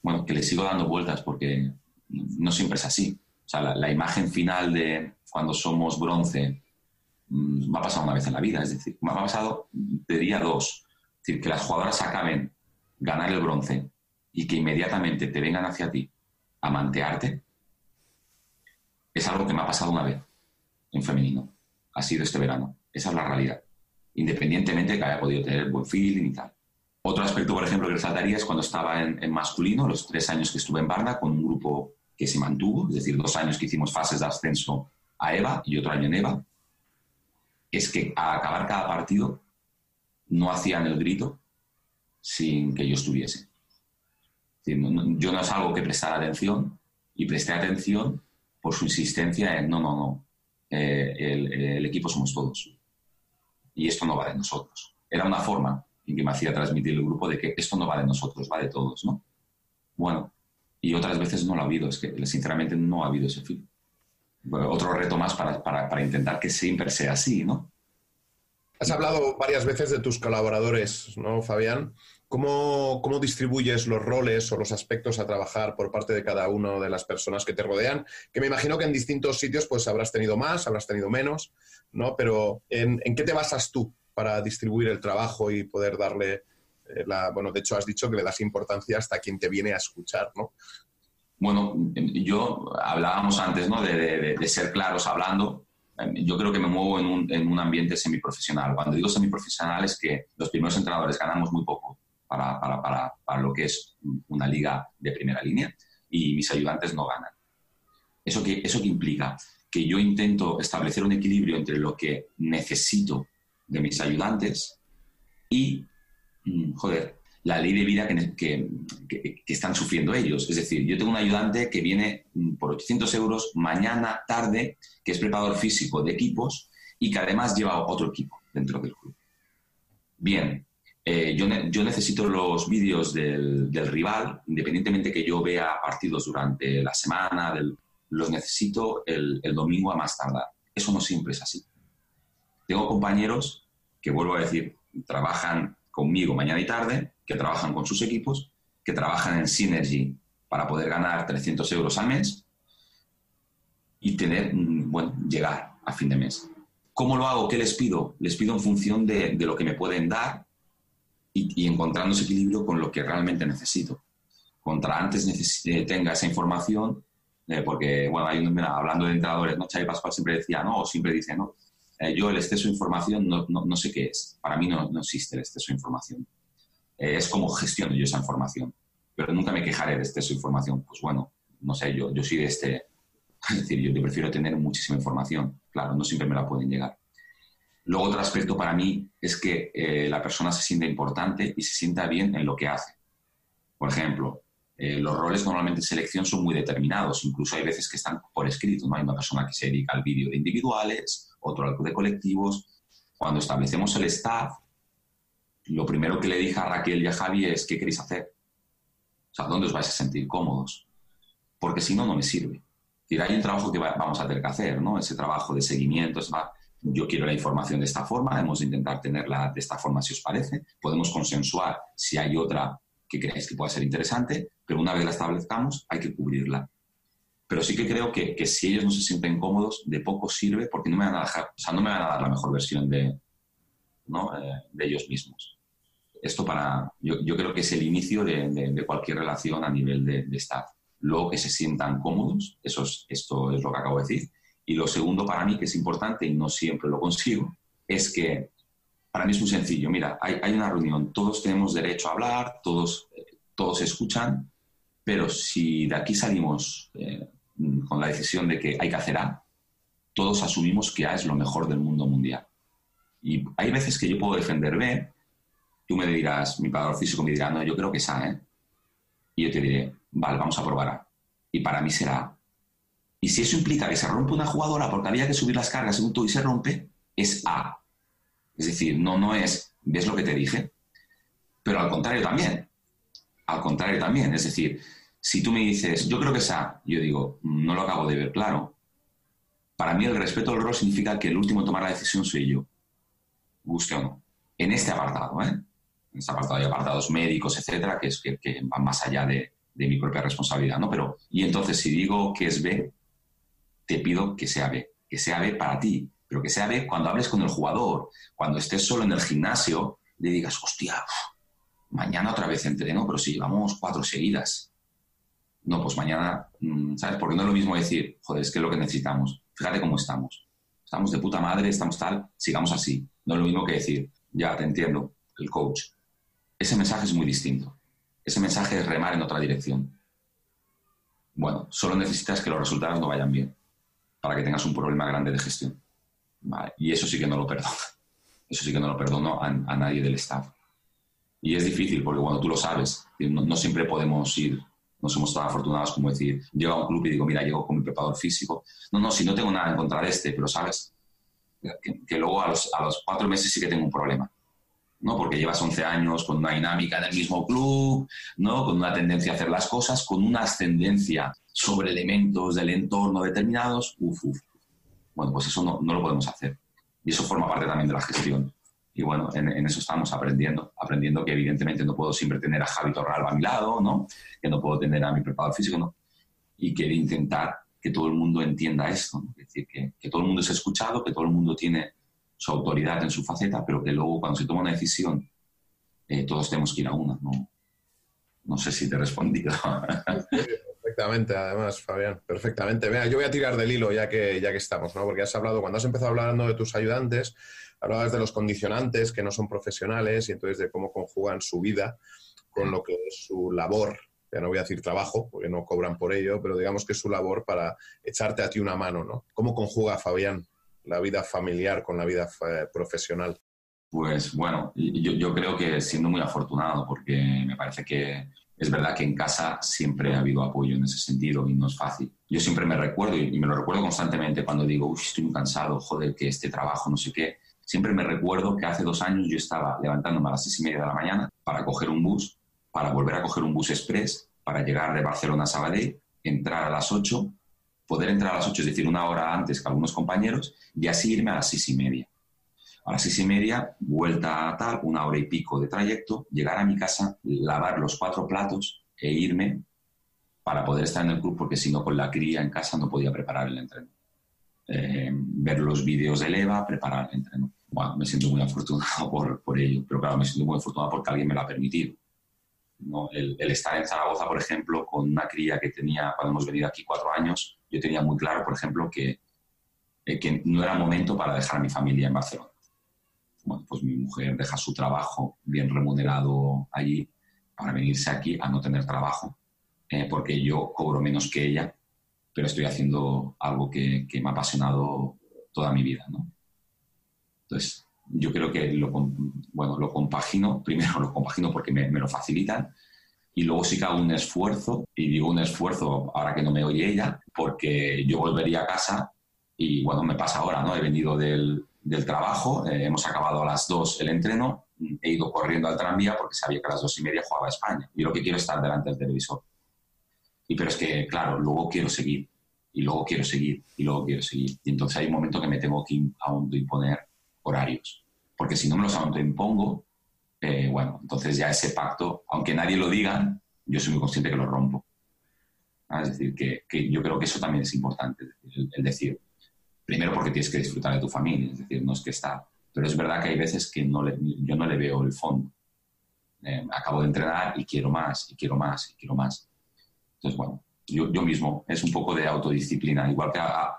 bueno, que le sigo dando vueltas porque no siempre es así. O sea, la, imagen final de cuando somos bronce mm, me ha pasado una vez en la vida, es decir, me ha pasado de día dos. Es decir, que las jugadoras acaben ganar el bronce y que inmediatamente te vengan hacia ti a mantearte, es algo que me ha pasado una vez en femenino. Ha sido este verano. Esa es la realidad. Independientemente de que haya podido tener buen feeling y tal. Otro aspecto, por ejemplo, que resaltaría es cuando estaba en, masculino, los tres años que estuve en Barna, con un grupo que se mantuvo, es decir, dos años que hicimos fases de ascenso a EVA y otro año en EVA, es que al acabar cada partido no hacían el grito sin que yo estuviese. yo no es algo que prestar atención y presté atención por su insistencia en no, no, no, eh, el, equipo somos todos. Y esto no va de nosotros. Era una forma en que me hacía transmitir el grupo de que esto no va de nosotros, va de todos, ¿no? Bueno, y otras veces no lo ha habido, es que sinceramente no ha habido ese fin. otro reto más para, para, para intentar que siempre sea así, ¿no? Has hablado varias veces de tus colaboradores, ¿no, Fabián? ¿Cómo, ¿Cómo, distribuyes los roles o los aspectos a trabajar por parte de cada una de las personas que te rodean? Que me imagino que en distintos sitios pues habrás tenido más, habrás tenido menos, ¿no? Pero ¿en, qué te basas tú para distribuir el trabajo y poder darle eh, la... Bueno, de hecho has dicho que le das importancia hasta quien te viene a escuchar, ¿no? Bueno, yo hablábamos antes, ¿no? de, ser claros hablando yo creo que me muevo en un, en un ambiente semiprofesional. Cuando digo semiprofesional es que los primeros entrenadores ganamos muy poco para, para, para, lo que es una liga de primera línea y mis ayudantes no ganan. ¿Eso qué, ¿Eso que implica? Que yo intento establecer un equilibrio entre lo que necesito de mis ayudantes y, mm, joder, la ley de vida que, que, están sufriendo ellos. Es decir, yo tengo un ayudante que viene mm, por 800 euros mañana, tarde, que es preparador físico de equipos y que además lleva otro equipo dentro del club. Bien, eh, yo, yo, necesito los vídeos del, del, rival, independientemente que yo vea partidos durante la semana, los necesito el, el domingo a más tardar. Eso no siempre es así. Tengo compañeros que, vuelvo a decir, trabajan conmigo mañana y tarde, que trabajan con sus equipos, que trabajan en Synergy para poder ganar 300 euros al mes y tener, mm, bueno, llegar a fin de mes. ¿Cómo lo hago? ¿Qué les pido? Les pido en función de, lo que me pueden dar y, encontrando ese equilibrio con lo que realmente necesito. Contra antes eh, tenga esa información, eh, porque, bueno, hay hablando de entrenadores, ¿no? Pascual siempre decía, ¿no? O siempre dice, ¿no? Eh, yo el exceso de información no, no, sé qué es. Para mí no, no existe el exceso de información. Eh, es como gestiono yo esa información. Pero nunca me quejaré de exceso de información. Pues bueno, no sé, yo, yo soy de este... <laughs> Es decir, yo, prefiero tener muchísima información. Claro, no siempre me la pueden llegar. Luego, otro aspecto para mí es que eh, la persona se sienta importante y se sienta bien en lo que hace. Por ejemplo, los roles normalmente en selección son muy determinados, incluso hay veces que están por escrito, ¿no? Hay una persona que se dedica al vídeo de individuales, otro al de colectivos. Cuando establecemos el staff, lo primero que le dije a Raquel y a Javi es, ¿qué queréis hacer? O sea, ¿dónde os vais a sentir cómodos? Porque si no, no me sirve. hay un trabajo que vamos a tener que hacer, ¿no? Ese trabajo de seguimiento, yo quiero la información de esta forma, hemos de intentar tenerla de esta forma si os parece, podemos consensuar si hay otra que creáis que pueda ser interesante, pero una vez la establezcamos hay que cubrirla. Pero sí que creo que, que, si ellos no se sienten cómodos, de poco sirve porque no me van a, dejar, o sea, no me van a dar la mejor versión de, ¿no? eh, de ellos mismos. Esto para, yo, yo, creo que es el inicio de, de, cualquier relación a nivel de, de, staff. Luego que se sientan cómodos, eso es, esto es lo que acabo de decir. Y lo segundo para mí, que es importante y no siempre lo consigo, es que para mí es muy sencillo. Mira, hay, hay una reunión, todos tenemos derecho a hablar, todos, eh, todos escuchan, pero si de aquí salimos eh, con la decisión de que hay que hacer A, todos asumimos que A es lo mejor del mundo mundial. Y hay veces que yo puedo defender B, tú me dirás, mi padre físico me dirá, no, yo creo que es A, ¿eh? Y yo te diré, vale, vamos a probar A. Y para mí será A. Y si eso implica que se rompe una jugadora porque había que subir las cargas en un todo y se rompe, es A. Es decir, no, no es, ¿ves lo que te dije? Pero al contrario también. Al contrario también. Es decir, Si tú me dices, yo creo que esa, yo digo, no lo acabo de ver claro. Para mí el respeto al rol significa que el último en tomar la decisión soy yo, guste o no. En este apartado, ¿eh? En este apartado hay apartados médicos, etcétera, que, es, que, que van más allá de, de mi propia responsabilidad, ¿no? Pero, y entonces si digo que es B, te pido que sea B, que sea B para ti, pero que sea B cuando hables con el jugador, cuando estés solo en el gimnasio, le digas, hostia, mañana otra vez entreno, pero si llevamos cuatro seguidas. No, pues mañana, mm, ¿sabes? Porque no es lo mismo decir, joder, es que es lo que necesitamos, fíjate cómo estamos. Estamos de puta madre, estamos tal, sigamos así. No es lo mismo que decir, ya te entiendo, el coach. Ese mensaje es muy distinto ese mensaje es remar en otra dirección. Bueno, solo necesitas que los resultados no vayan bien para que tengas un problema grande de gestión. Y eso sí que no lo perdono. <laughs> Eso sí que no lo perdono a, nadie del staff. Y es difícil porque cuando tú lo sabes, no, siempre podemos ir, no somos tan afortunados como decir, llego a un club y digo, mira, llego con mi preparador físico. No, no, si no tengo nada en contra de este, pero sabes que, luego a los, a los cuatro meses sí que tengo un problema. ¿No? porque llevas 11 años con una dinámica en el mismo club, ¿no? con una tendencia a hacer las cosas, con una ascendencia sobre elementos del entorno determinados, uf, uf. Bueno, pues eso no, no, lo podemos hacer. Y eso forma parte también de la gestión. Y bueno, en, eso estamos aprendiendo, aprendiendo que evidentemente no puedo siempre tener a Javi Torralba a mi lado, ¿no? que no puedo tener a mi preparador físico, ¿no? y que intentar que todo el mundo entienda esto, es decir, que, que todo el mundo es escuchado, que todo el mundo tiene su autoridad en su faceta, pero que luego cuando se toma una decisión eh, todos tenemos que ir a una. ¿no? sé si te he respondido. Perfectamente, además, Fabián, perfectamente. Mira, yo voy a tirar del hilo ya que, ya que estamos, ¿no? Porque has hablado, cuando has empezado hablando de tus ayudantes, hablabas de los condicionantes que no son profesionales y entonces de cómo conjugan su vida con lo que es su labor. Ya no voy a decir trabajo, porque no cobran por ello, pero digamos que es su labor para echarte a ti una mano, ¿no? ¿Cómo conjuga Fabián la vida familiar con la vida eh, profesional? Pues bueno, yo, creo que siendo muy afortunado, porque me parece que es verdad que en casa siempre ha habido apoyo en ese sentido y no es fácil. Yo siempre me recuerdo, y me lo recuerdo constantemente cuando digo, uy, estoy muy cansado, joder, que este trabajo, no sé qué. Siempre me recuerdo que hace dos años yo estaba levantándome a las seis y media de la mañana para coger un bus, para volver a coger un bus express, para llegar de Barcelona a Sabadell, entrar a las ocho, poder entrar a las 8, es decir, una hora antes que algunos compañeros, y así irme a las seis y media. A las seis y media, vuelta a tal, una hora y pico de trayecto, llegar a mi casa, lavar los cuatro platos e irme para poder estar en el club, porque si no, con la cría en casa no podía preparar el entreno. Eh, ver los vídeos de Eva, preparar el entreno. Bueno, me siento muy afortunado <laughs> por, por, ello, pero claro, me siento muy afortunado porque alguien me lo ha permitido. ¿No? El, el, estar en Zaragoza, por ejemplo, con una cría que tenía cuando hemos venido aquí cuatro años, yo tenía muy claro, por ejemplo, que, eh, que no era momento para dejar a mi familia en Barcelona. Bueno, pues mi mujer deja su trabajo bien remunerado allí para venirse aquí a no tener trabajo, eh, porque yo cobro menos que ella, pero estoy haciendo algo que, que me ha apasionado toda mi vida, ¿no? Entonces, yo creo que lo, bueno, lo compagino, <laughs> primero lo compagino porque me, me lo facilitan, y luego sí que hago un esfuerzo, y digo un esfuerzo ahora que no me oye ella, porque yo volvería a casa y bueno, me pasa ahora, ¿no? He venido del, del trabajo, eh, hemos acabado a las dos el entreno, he ido corriendo al tranvía porque sabía que a las dos y media jugaba España y lo que quiero es estar delante del televisor. Y pero es que, claro, luego quiero seguir, y luego quiero seguir, y luego quiero seguir. Y entonces hay un momento que me tengo que autoimponer horarios, porque si no me los autoimpongo, eh, bueno, entonces ya ese pacto, aunque nadie lo diga, yo soy muy consciente que lo rompo. Es decir, que, que, yo creo que eso también es importante, el, decir, primero porque tienes que disfrutar de tu familia, es decir, no es que está, pero es verdad que hay veces que no le, yo no le veo el fondo. Eh, acabo de entrenar y quiero más, y quiero más, y quiero más. Entonces, bueno, yo, yo mismo, es un poco de autodisciplina, igual que a,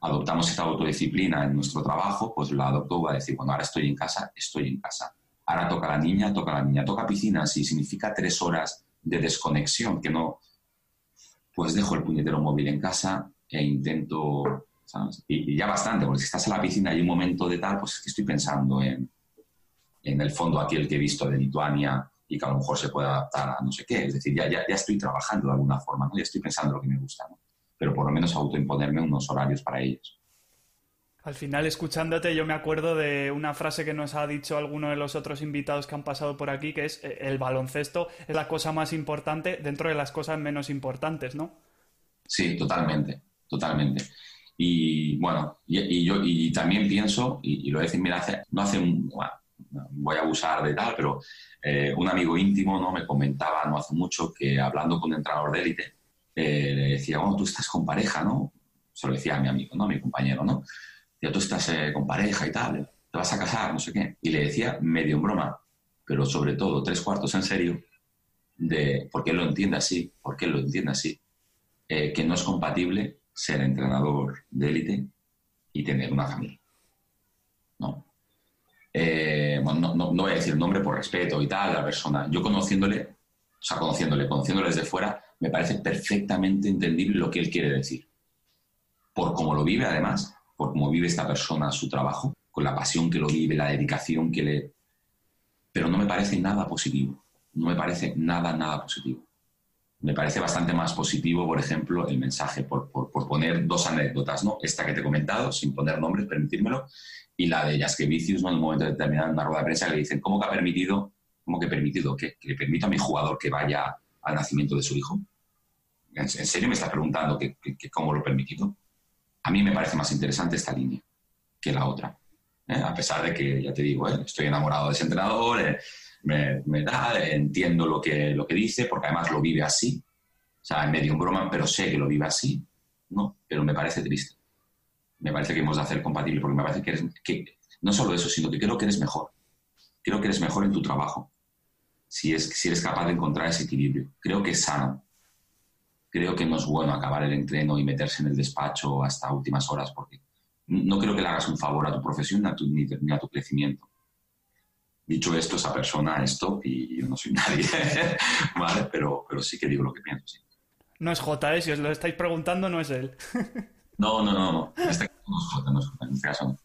adoptamos esta autodisciplina en nuestro trabajo, pues la adopto a decir, bueno, ahora estoy en casa, estoy en casa ahora toca la niña, toca la niña, toca piscina, si significa tres horas de desconexión, que no, pues dejo el puñetero móvil en casa e intento, Y, ya bastante, porque si estás en la piscina y hay un momento de tal, pues es que estoy pensando en, en el fondo aquel que he visto de Lituania y que a lo mejor se puede adaptar a no sé qué, es decir, ya, ya, ya estoy trabajando de alguna forma, ¿no? ya estoy pensando lo que me gusta, ¿no? Pero por lo menos autoimponerme unos horarios para ellos. Al final, escuchándote, yo me acuerdo de una frase que nos ha dicho alguno de los otros invitados que han pasado por aquí, que es eh, el baloncesto es la cosa más importante dentro de las cosas menos importantes, ¿no? Sí, totalmente, totalmente. Y bueno, y, yo y también pienso, y, lo decir, mira, hace, no hace un, voy a abusar de tal, pero eh, un amigo íntimo ¿no? me comentaba no hace mucho que hablando con un entrenador de élite, eh, le decía, bueno, tú estás con pareja, ¿no? Se lo decía a mi amigo, ¿no? A mi compañero, ¿no? ya tú estás eh, con pareja y tal, te vas a casar, no sé qué. Y le decía medio en broma, pero sobre todo tres cuartos en serio, de por qué lo entiende así, por qué lo entiende así, eh, que no es compatible ser entrenador de élite y tener una familia. ¿No? Eh, bueno, no, no, voy a decir nombre por respeto y tal, la persona. Yo conociéndole, o sea, conociéndole, conociéndole desde fuera, me parece perfectamente entendible lo que él quiere decir. Por cómo lo vive, además, por cómo vive esta persona su trabajo, con la pasión que lo vive, la dedicación que le... Pero no me parece nada positivo, no me parece nada, nada positivo. Me parece bastante más positivo, por ejemplo, el mensaje, por, por, poner dos anécdotas, ¿no? Esta que te he comentado, sin poner nombres, permitírmelo, y la de Jaskevicius, ¿no? En un momento determinado, en una rueda de prensa, le dicen, ¿cómo que ha permitido, cómo que permitido? Que le permito a mi jugador que vaya al nacimiento de su hijo. ¿En, serio me estás preguntando que, cómo lo he permitido? a mí me parece más interesante esta línea que la otra. ¿eh? A pesar de que, ya te digo, ¿eh? estoy enamorado de ese entrenador, eh, me, da, entiendo lo que, lo que dice, porque además lo vive así. O sea, en medio en broma, pero sé que lo vive así. No, pero me parece triste. Me parece que hemos de hacer compatible, porque me parece que eres, que, no solo eso, sino que creo que eres mejor. Creo que eres mejor en tu trabajo, si, es, si eres capaz de encontrar ese equilibrio. Creo que es sano creo que no es bueno acabar el entreno y meterse en el despacho hasta últimas horas, porque no creo que le hagas un favor a tu profesión ni, a tu crecimiento. Dicho esto, esa persona es top y yo no soy <laughs> nadie, ¿vale? Pero, pero sí que digo lo que pienso, sí. No es J, ¿eh? si os lo estáis preguntando, no es él. no, no, no, no. Este caso no es J, no es J, en este caso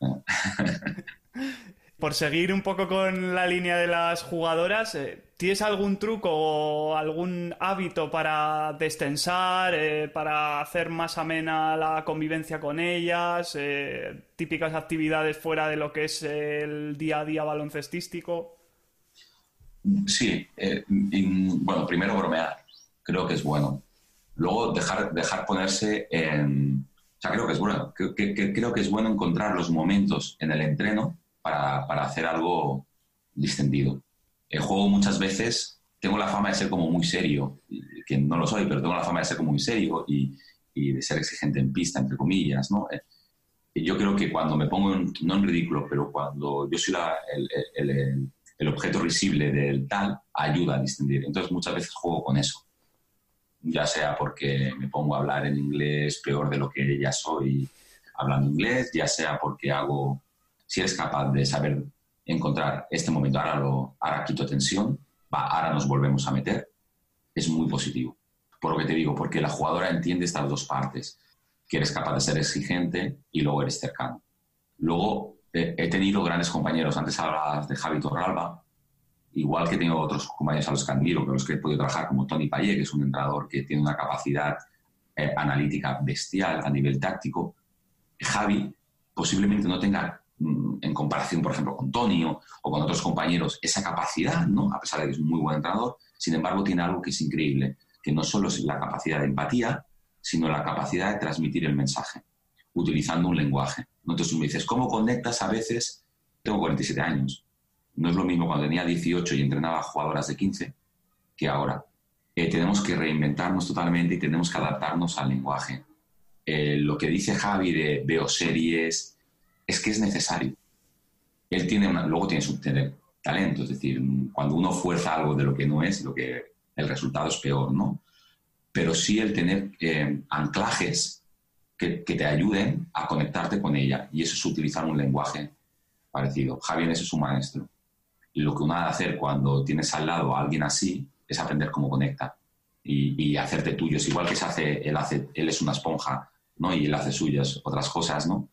no. <laughs> Por seguir un poco con la línea de las jugadoras, eh, ¿tienes algún truco o algún hábito para destensar, eh, para hacer más amena la convivencia con ellas? Eh, típicas actividades fuera de lo que es el día a día baloncestístico. Sí, bueno, primero bromear, creo que es bueno. Luego dejar, dejar ponerse en... O sea, creo que es bueno. creo que es bueno encontrar los momentos en el entreno para, hacer algo distendido. El juego muchas veces tengo la fama de ser como muy serio, que no lo soy, pero tengo la fama de ser como muy serio y, de ser exigente en pista, entre comillas, ¿no? Eh, yo creo que cuando me pongo, no en ridículo, pero cuando yo soy el, el, objeto risible del tal, ayuda a distendir. Entonces muchas veces juego con eso. Ya sea porque me pongo a hablar en inglés peor de lo que ya soy hablando inglés, ya sea porque hago si eres capaz de saber encontrar este momento, ahora, lo, ahora quito tensión, va, ahora nos volvemos a meter, es muy positivo. Por lo que te digo, porque la jugadora entiende estas dos partes, que eres capaz de ser exigente y luego eres cercano. Luego he tenido grandes compañeros, antes hablabas de Javi Torralba, igual que tengo otros compañeros a los que admiro, con los que he podido trabajar, como Tony Payet, que es un entrenador que tiene una capacidad eh, analítica bestial a nivel táctico. Javi posiblemente no tenga en comparación, por ejemplo, con Tony o, con otros compañeros, esa capacidad, ¿no? A pesar de que es un muy buen entrenador, sin embargo, tiene algo que es increíble, que no solo es la capacidad de empatía, sino la capacidad de transmitir el mensaje, utilizando un lenguaje. Entonces tú me dices, ¿cómo conectas a veces? Tengo 47 años. No es lo mismo cuando tenía 18 y entrenaba jugadoras de 15 que ahora. Eh, tenemos que reinventarnos totalmente y tenemos que adaptarnos al lenguaje. Eh, lo que dice Javi de veo series, es que es necesario. Él tiene una, luego tiene su talento, es decir, cuando uno fuerza algo de lo que no es, lo que el resultado es peor, ¿no? Pero sí el tener eh, anclajes que, te ayuden a conectarte con ella, y eso es utilizar un lenguaje parecido. Javier ese es su maestro. Y lo que uno ha de hacer cuando tienes al lado a alguien así es aprender cómo conecta y, y hacerte tuyos, igual que se hace, él, hace, él es una esponja, ¿no? Y él hace suyas otras cosas, ¿no?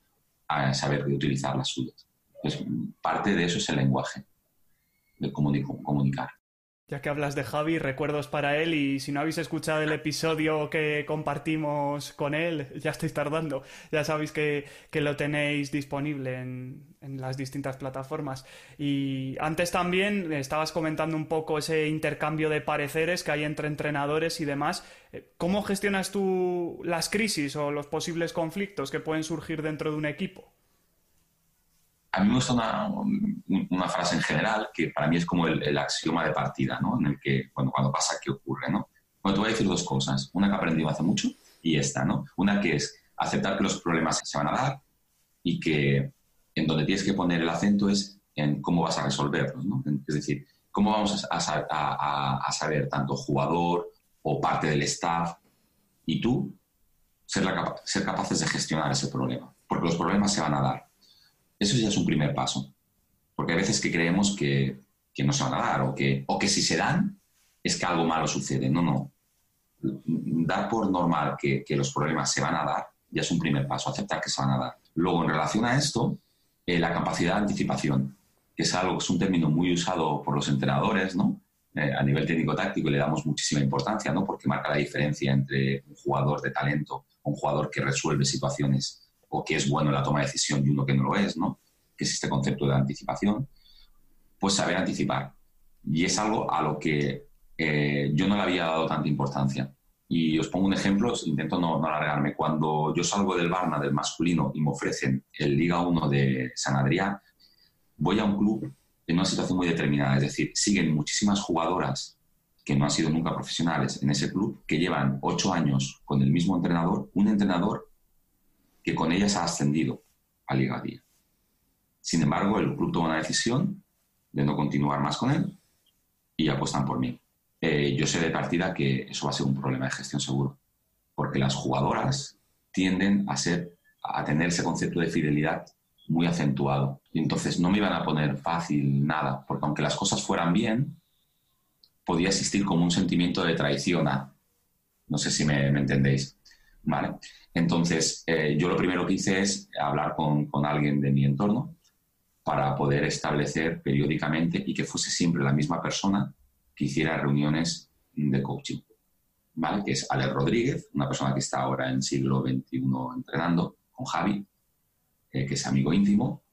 A saber utilizar las suyas. Pues parte de eso es el lenguaje, de comunicar. Ya que hablas de Javi, recuerdos para él y si no habéis escuchado el episodio que compartimos con él, ya estáis tardando. Ya sabéis que, lo tenéis disponible en, en, las distintas plataformas. Y antes también estabas comentando un poco ese intercambio de pareceres que hay entre entrenadores y demás. Eh, ¿Cómo gestionas tú las crisis o los posibles conflictos que pueden surgir dentro de un equipo? A mí me gusta una, frase en general que para mí es como el, axioma de partida, ¿no? En el que, bueno, cuando pasa, ¿qué ocurre, no? Bueno, te voy a decir dos cosas. Una que he aprendido hace mucho y esta, ¿no? Una que es aceptar que los problemas se van a dar y que en donde tienes que poner el acento es en cómo vas a resolverlos, ¿no? Es decir, cómo vamos a, saber tanto jugador o parte del staff y tú ser, ser capaces de gestionar ese problema, porque los problemas se van a dar eso ya es un primer paso. Porque hay veces que creemos que, no se van a dar o que, o que si se dan es que algo malo sucede. No, no. Dar por normal que, los problemas se van a dar ya es un primer paso, aceptar que se van a dar. Luego, en relación a esto, eh, la capacidad de anticipación, que es algo que es un término muy usado por los entrenadores, ¿no? Eh, a nivel técnico-táctico le damos muchísima importancia, ¿no? Porque marca la diferencia entre un jugador de talento un jugador que resuelve situaciones o que es bueno en la toma de decisión y uno que no lo es, ¿no? que es este concepto de anticipación, pues saber anticipar. Y es algo a lo que eh, yo no le había dado tanta importancia. Y os pongo un ejemplo, intento no, no alargarme. Cuando yo salgo del Barna, del masculino, y me ofrecen el Liga 1 de San Adrián, voy a un club en una situación muy determinada. Es decir, siguen muchísimas jugadoras que no han sido nunca profesionales en ese club, que llevan ocho años con el mismo entrenador, un entrenador que con ellas ha ascendido a Liga Día. Sin embargo, el club toma una decisión de no continuar más con él y apuestan por mí. Eh, yo sé de partida que eso va a ser un problema de gestión seguro, porque las jugadoras tienden a, ser, a tener ese concepto de fidelidad muy acentuado. Y entonces no me iban a poner fácil nada, porque aunque las cosas fueran bien, podía existir como un sentimiento de traición a... No sé si me entendéis. ¿Vale? Entonces, eh, yo lo primero que hice es hablar con, con, alguien de mi entorno para poder establecer periódicamente y que fuese siempre la misma persona que hiciera reuniones de coaching. ¿Vale? Que es Ale Rodríguez, una persona que está ahora en siglo XXI entrenando con Javi, eh, que es amigo íntimo.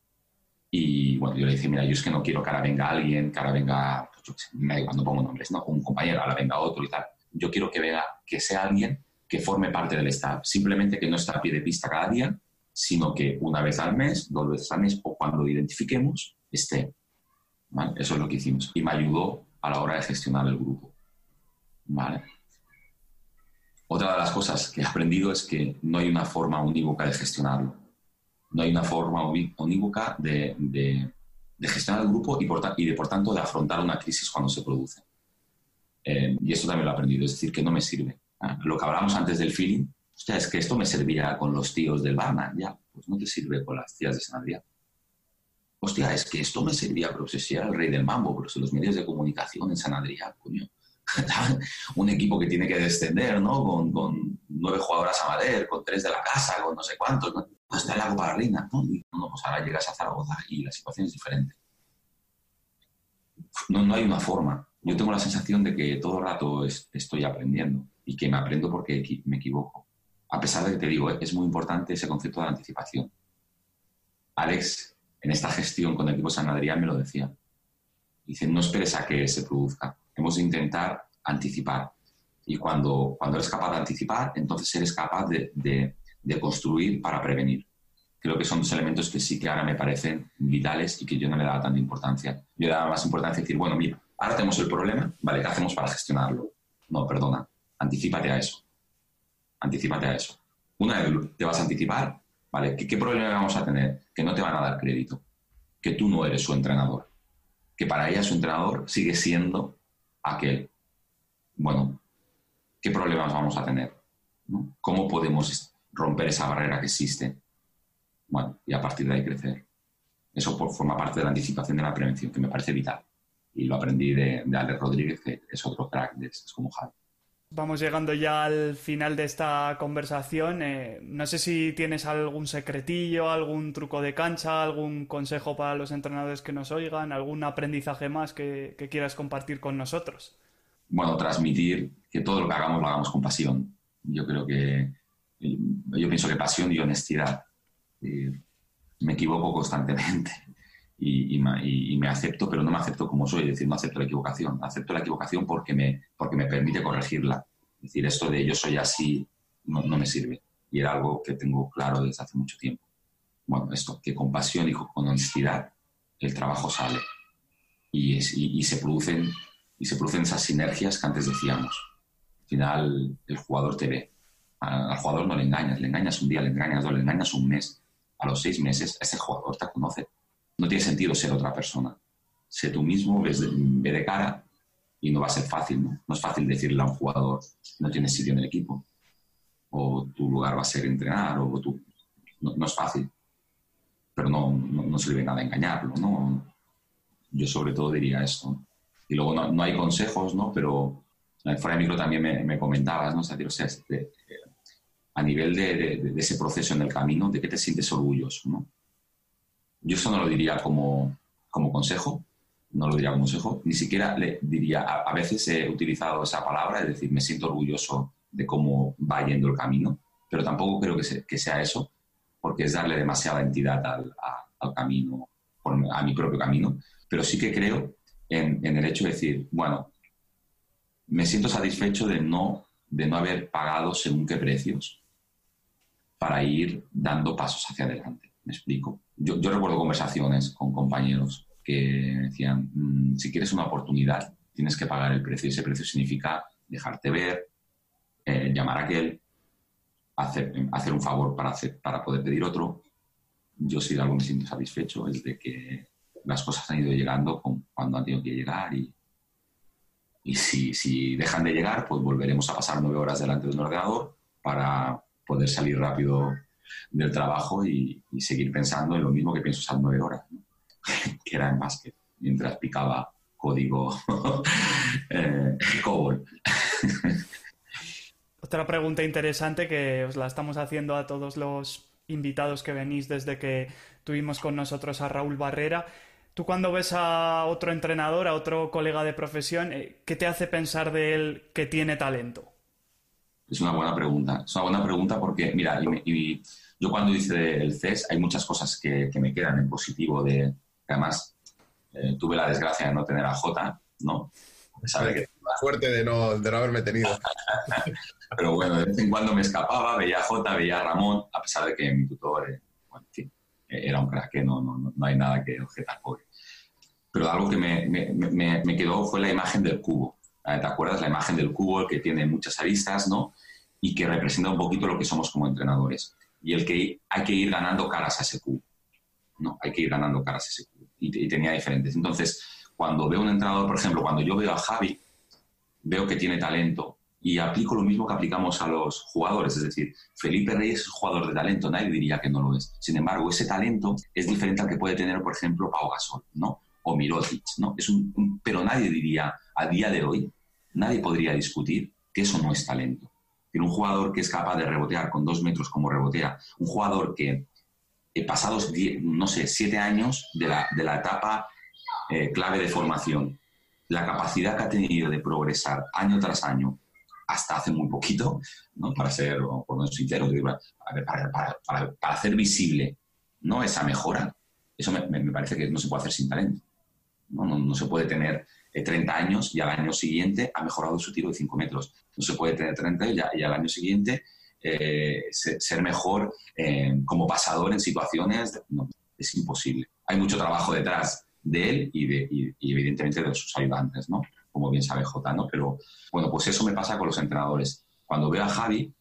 Y bueno, yo le dije, mira, yo es que no quiero que ahora venga alguien, que ahora venga, pues yo cuando pongo nombres, ¿no? Un compañero, ahora venga otro y tal. Yo quiero que venga, que sea alguien que forme parte del staff. Simplemente que no está a pie de pista cada día, sino que una vez al mes, dos veces al mes o cuando lo identifiquemos, esté. Eso es lo que hicimos. Y me ayudó a la hora de gestionar el grupo. ¿Vale? Otra de las cosas que he aprendido es que no hay una forma unívoca de gestionarlo. No hay una forma unívoca de, gestionar el grupo y, por, de, por tanto, de afrontar una crisis cuando se produce. Eh, y esto también lo he aprendido, es decir, que no me sirve lo que hablamos antes del feeling, hostia, es que esto me servía con los tíos del Barna, ya, pues no te sirve con las tías de San Adrián. Hostia, es que esto me servía, pero si era el rey del mambo, pero si los medios de comunicación en San Adrián, coño, <laughs> un equipo que tiene que descender, ¿no? Con, nueve jugadoras a Mader, con tres de la casa, con no sé cuántos, ¿no? Pues está en la Copa Reina, ¿no? No, pues ahora llegas a Zaragoza y la situación es diferente. No, no hay una forma. Yo tengo la sensación de que todo el rato estoy aprendiendo y que me aprendo porque me equivoco. A pesar de que te digo, es muy importante ese concepto de anticipación. Alex, en esta gestión con el equipo San Adrián, me lo decía. Dice, no esperes a que se produzca. Hemos de intentar anticipar. Y cuando, cuando eres capaz de anticipar, entonces eres capaz de, de, construir para prevenir. Creo que son dos elementos que sí que ahora me parecen vitales y que yo no le daba tanta importancia. Yo le daba más importancia decir, bueno, mira, ahora tenemos el problema, ¿vale? ¿Qué hacemos para gestionarlo? No, perdona Anticípate a eso. Anticípate a eso. Una vez te vas a anticipar, ¿vale? ¿Qué, problema vamos a tener? Que no te van a dar crédito. Que tú no eres su entrenador. Que para ella su entrenador sigue siendo aquel. Bueno, ¿qué problemas vamos a tener? ¿Cómo podemos romper esa barrera que existe? Bueno, y a partir de ahí crecer. Eso forma parte de la anticipación de la prevención, que me parece vital. Y lo aprendí de, de Alex Rodríguez, que es otro crack, es como Javi. Vamos llegando ya al final de esta conversación. Eh, no sé si tienes algún secretillo, algún truco de cancha, algún consejo para los entrenadores que nos oigan, algún aprendizaje más que, quieras compartir con nosotros. Bueno, transmitir que todo lo que hagamos lo hagamos con pasión. Yo creo que, yo pienso que pasión y honestidad. Eh, me equivoco constantemente y, me acepto, pero no me acepto como soy, es decir, no acepto la equivocación. Acepto la equivocación porque me, porque me permite corregirla. Es decir, esto de yo soy así no, me sirve. Y era algo que tengo claro desde hace mucho tiempo. Bueno, esto, que con pasión y con honestidad el trabajo sale. Y, y, se producen, y se producen esas sinergias que antes decíamos. Al final, el jugador te ve. Al, jugador no le engañas, le engañas un día, le engañas dos, le engañas un mes. A los seis meses, ese jugador te conoce no tiene sentido ser otra persona. Sé tú mismo, ves de, ve de cara y no va a ser fácil, ¿no? No es fácil decirle a un jugador, no tienes sitio en el equipo, o tu lugar va a ser entrenar, o tú... No, es fácil, pero no, no, se le ve nada engañarlo, ¿no? Yo sobre todo diría esto. Y luego no, hay consejos, ¿no? Pero fuera de micro también me, comentabas, ¿no? O sea, este, a nivel de, de, ese proceso en el camino, ¿de qué te sientes orgulloso, ¿no? Yo eso no lo diría como, como consejo, no lo diría como consejo, ni siquiera le diría, a, veces he utilizado esa palabra, es decir, me siento orgulloso de cómo va yendo el camino, pero tampoco creo que, sea eso, porque es darle demasiada entidad al, al camino, a mi propio camino, pero sí que creo en, en, el hecho de decir, bueno, me siento satisfecho de no, de no haber pagado según qué precios para ir dando pasos hacia adelante. Me explico yo, recuerdo conversaciones con compañeros que decían, mm, si quieres una oportunidad, tienes que pagar el precio. Ese precio significa dejarte ver, eh, llamar a aquel, hacer, hacer un favor para, para poder pedir otro. Yo si de algo me siento satisfecho es de que las cosas han ido llegando cuando han tenido que llegar y, y si, si dejan de llegar, pues volveremos a pasar nueve horas delante de un ordenador para poder salir rápido del trabajo y, seguir pensando en lo mismo que pienso esas nueve horas, <laughs> que era en básquet, mientras picaba código <laughs> eh, COBOL. <laughs> Otra pregunta interesante que os la estamos haciendo a todos los invitados que venís desde que tuvimos con nosotros a Raúl Barrera. Tú cuando ves a otro entrenador, a otro colega de profesión, eh, ¿qué te hace pensar de él que tiene talento? Es una buena pregunta. Es una buena pregunta porque, mira, y, yo cuando hice el CES hay muchas cosas que, me quedan en positivo de además eh, tuve la desgracia de no tener a Jota, ¿no? Sabe que... Suerte de no, de no haberme tenido. <laughs> Pero bueno, de vez en cuando me escapaba, veía a Jota, veía a Ramón, a pesar de que mi tutor, eh, bueno, en fin, eh, era un crack, no, no, no, hay nada que objetar Pero algo que me, me, me, quedó fue la imagen del cubo. ¿Te acuerdas? La imagen del cubo que tiene muchas aristas, ¿no? y que representa un poquito lo que somos como entrenadores. Y el que hay que ir ganando caras a ese cubo. ¿no? Hay que ir ganando caras a ese cubo. Y, tenía diferentes. Entonces, cuando veo un entrenador, por ejemplo, cuando yo veo a Javi, veo que tiene talento y aplico lo mismo que aplicamos a los jugadores. Es decir, Felipe Reyes es jugador de talento, nadie diría que no lo es. Sin embargo, ese talento es diferente al que puede tener, por ejemplo, Pau Gasol, ¿no? O Mirotic, ¿no? Es un, pero nadie diría, a día de hoy, nadie podría discutir que eso no es talento. Tiene un jugador que es capaz de rebotear con dos metros como rebotea, un jugador que eh, pasados, no sé, siete años de la, de la etapa eh, clave de formación, la capacidad que ha tenido de progresar año tras año, hasta hace muy poquito, ¿no? para ser, por no sincero, para, para, para, hacer visible ¿no? esa mejora, eso me, me, parece que no se puede hacer sin talento. No, no, no se puede tener 30 años y al año siguiente ha mejorado su tiro de 5 metros. No se puede tener 30 y, y al año siguiente eh, ser mejor eh, como pasador en situaciones. no, es imposible. Hay mucho trabajo detrás de él y, de, evidentemente de sus ayudantes, ¿no? Como bien sabe Jota, ¿no? Pero bueno, pues eso me pasa con los entrenadores. Cuando veo a Javi,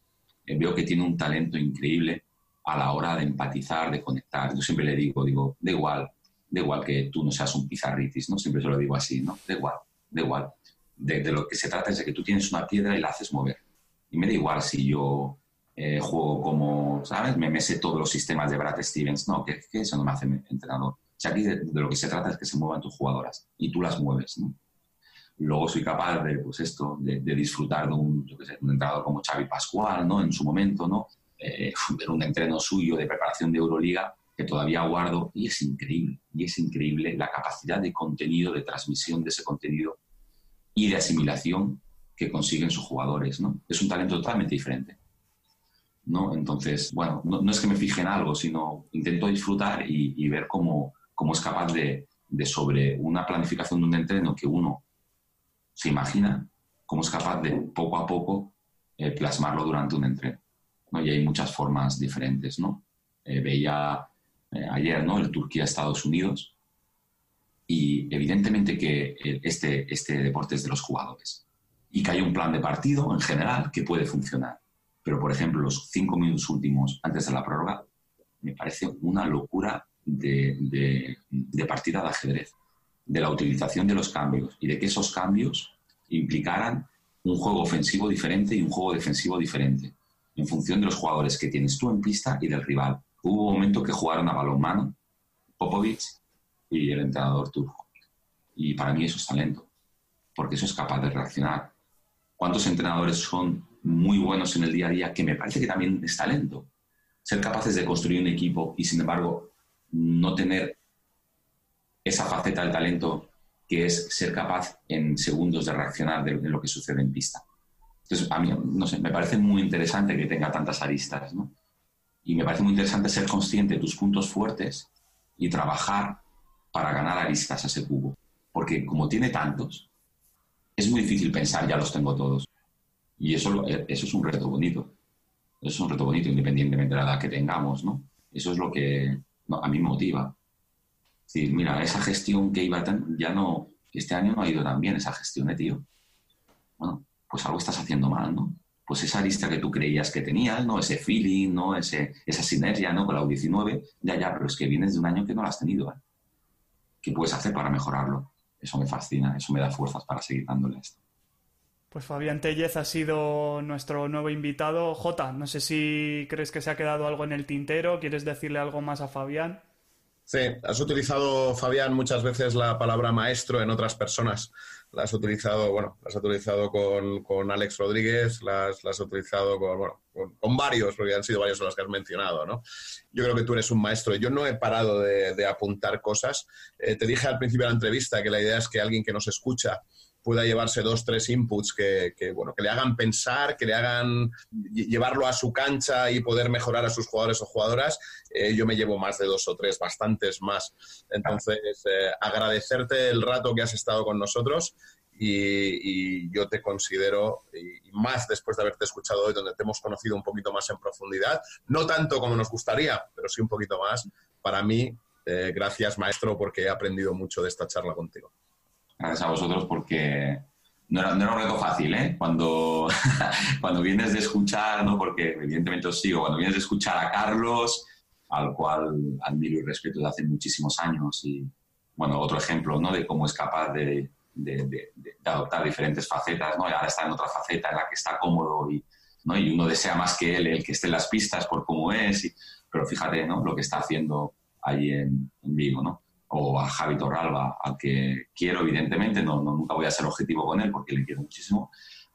eh, veo que tiene un talento increíble a la hora de empatizar, de conectar. Yo siempre le digo, digo, da igual, da igual que tú no seas un pizarritis, ¿no? Siempre se lo digo así, ¿no? Da igual, da igual. De, lo que se trata es de que tú tienes una piedra y la haces mover. Y me da igual si yo eh, juego como, ¿sabes? Me, me sé todos los sistemas de Brad Stevens. No, que, eso no me hace entrenador. O sea, aquí de, lo que se trata es que se muevan tus jugadoras y tú las mueves, luego soy capaz de, pues esto, de, disfrutar de un, yo sé, un entrenador como Xavi Pascual, ¿no? En su momento, ¿no? Eh, <laughs> un entreno suyo de preparación de Euroliga que todavía guardo y es increíble, y es increíble la capacidad de contenido, de transmisión de ese contenido y de asimilación que consiguen sus jugadores, ¿no? Es un talento totalmente diferente. ¿no? Entonces, bueno, no, es que me fije en algo, sino intento disfrutar y, ver cómo, cómo, es capaz de, de, sobre una planificación de un entreno que uno se imagina, cómo es capaz de poco a poco eh, plasmarlo durante un entreno. ¿no? Y hay muchas formas diferentes, ¿no? Eh, veía eh, ayer, ¿no? El Turquía-Estados Unidos y evidentemente que este, este deporte es de los jugadores y que hay un plan de partido en general que puede funcionar pero, por ejemplo, los cinco minutos últimos antes de la prórroga me parece una locura de, partida de ajedrez, de la utilización de los cambios y de que esos cambios implicaran un juego ofensivo diferente y un juego defensivo diferente, en función de los jugadores que tienes tú en pista y del rival. Hubo un momento que jugaron a balón mano, Popovic y el entrenador turco. Y para mí eso es talento, porque eso es capaz de reaccionar. ¿Cuántos entrenadores son muy buenos en el día a día, que me parece que también es talento. Ser capaces de construir un equipo y, sin embargo, no tener esa faceta del talento que es ser capaz en segundos de reaccionar de, lo que sucede en pista. Entonces, a mí, no sé, me parece muy interesante que tenga tantas aristas, ¿no? Y me parece muy interesante ser consciente de tus puntos fuertes y trabajar para ganar aristas a ese cubo. Porque como tiene tantos, es muy difícil pensar, ya los tengo todos. Y eso, eh, eso es un reto bonito. Es un reto bonito, independientemente de la edad que tengamos, ¿no? Eso es lo que a mí me motiva. Es decir, mira, esa gestión que iba tan, ya no, este año no ha ido tan bien esa gestión, ¿eh, tío? Bueno, pues algo estás haciendo mal, ¿no? Pues esa lista que tú creías que tenías, ¿no? Ese feeling, ¿no? Ese, esa sinergia, ¿no? Con la U19, ya, ya, pero es que vienes de un año que no la has tenido, ¿eh? ¿Qué puedes hacer para mejorarlo? Eso me fascina, eso me da fuerzas para seguir dándole esto. Pues Fabián Tellez ha sido nuestro nuevo invitado. Jota, no sé si crees que se ha quedado algo en el tintero, ¿quieres decirle algo más a Fabián? Sí, has utilizado, Fabián, muchas veces la palabra maestro en otras personas. Utilizado, bueno, la has utilizado con, Alex Rodríguez, la has, utilizado con, bueno, con, varios, porque han sido varios los que has mencionado, ¿no? Yo creo que tú eres un maestro. Yo no he parado de, apuntar cosas. Eh, te dije al principio de la entrevista que la idea es que alguien que nos escucha pueda llevarse dos, tres inputs que, bueno, que le hagan pensar, que le hagan llevarlo a su cancha y poder mejorar a sus jugadores o jugadoras, eh, yo me llevo más de dos o tres, bastantes más. Entonces, eh, agradecerte el rato que has estado con nosotros y, yo te considero, y más después de haberte escuchado hoy, donde te hemos conocido un poquito más en profundidad, no tanto como nos gustaría, pero sí un poquito más, para mí, eh, gracias maestro, porque he aprendido mucho de esta charla contigo gracias a vosotros porque no era, no era un reto fácil, ¿eh? Cuando, <laughs> cuando vienes de escuchar, ¿no? Porque evidentemente os sigo, cuando vienes de escuchar a Carlos, al cual admiro y respeto desde hace muchísimos años y, bueno, otro ejemplo, ¿no? De cómo es capaz de, de, de, adoptar diferentes facetas, ¿no? Y ahora está en otra faceta en la que está cómodo y, ¿no? y uno desea más que él el que esté en las pistas por cómo es, y, pero fíjate, ¿no? Lo que está haciendo ahí en, en Vigo, ¿no? O a Javi Torralba, al que quiero evidentemente, no, nunca voy a ser objetivo con él porque le quiero muchísimo,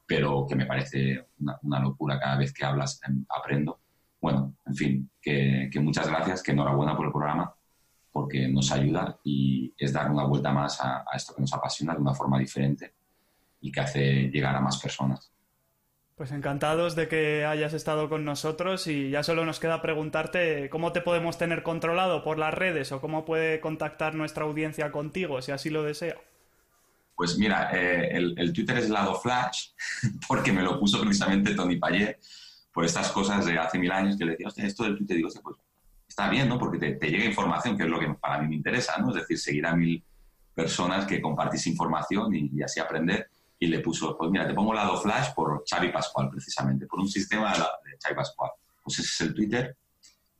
pero que me parece una, locura cada vez que hablas, em, aprendo. Bueno, en fin, que, muchas gracias, que enhorabuena por el programa, porque nos ayuda y es dar una vuelta más a esto que nos apasiona de una forma diferente y que hace llegar a más personas. Pues encantados de que hayas estado con nosotros y ya solo nos queda preguntarte cómo te podemos tener controlado por las redes o cómo puede contactar nuestra audiencia contigo, si así lo desea. Pues mira, eh, el, Twitter es Lado Flash, <laughs> porque me lo puso precisamente Tony Payet por estas cosas de hace mil años que le decía, esto del Twitter, digo, pues está bien, ¿no? Porque te, llega información, que es lo que para mí me interesa, ¿no? Es decir, seguir a mil personas que compartís información y así aprender y le puso, pues mira, te pongo lado flash por Xavi Pascual, precisamente, por un sistema de, Xavi Pascual. Pues ese es el Twitter.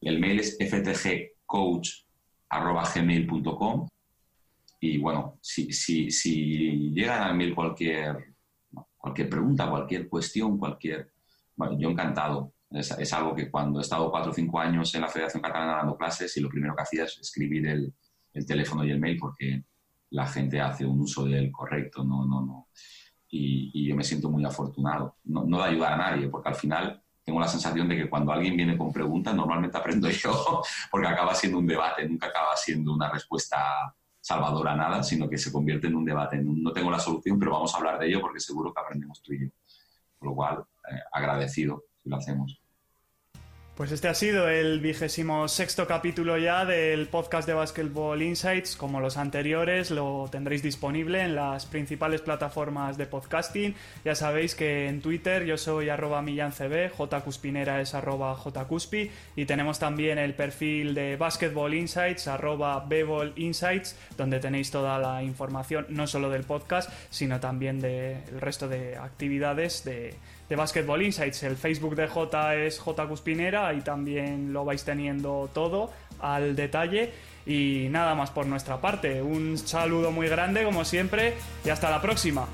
El mail es ftgcoach.gmail.com y bueno, si, si, si llegan al mail cualquier, cualquier pregunta, cualquier cuestión, cualquier... Bueno, yo encantado. Es, algo que cuando he estado cuatro o cinco años en la Federación Catalana dando clases y lo primero que hacía es escribir el, el teléfono y el mail porque la gente hace un uso del correcto, no, no, no. Y, yo me siento muy afortunado, no, de ayudar a nadie, porque al final tengo la sensación de que cuando alguien viene con preguntas, normalmente aprendo <laughs> yo, porque acaba siendo un debate, nunca acaba siendo una respuesta salvadora a nada, sino que se convierte en un debate. No tengo la solución, pero vamos a hablar de ello porque seguro que aprendemos tú y yo. Por lo cual, eh, agradecido si lo hacemos. Pues este ha sido el vigésimo sexto capítulo ya del podcast de Basketball Insights. Como los anteriores, lo tendréis disponible en las principales plataformas de podcasting. Ya sabéis que en Twitter yo soy arroba millancb, jcuspinera es arroba jcuspi y tenemos también el perfil de Basketball Insights, arroba Insights, donde tenéis toda la información, no solo del podcast, sino también del resto de actividades de de Basketball Insights. El Facebook de J es J Cuspinera y también lo vais teniendo todo al detalle. Y nada más por nuestra parte. Un saludo muy grande como siempre y hasta la próxima.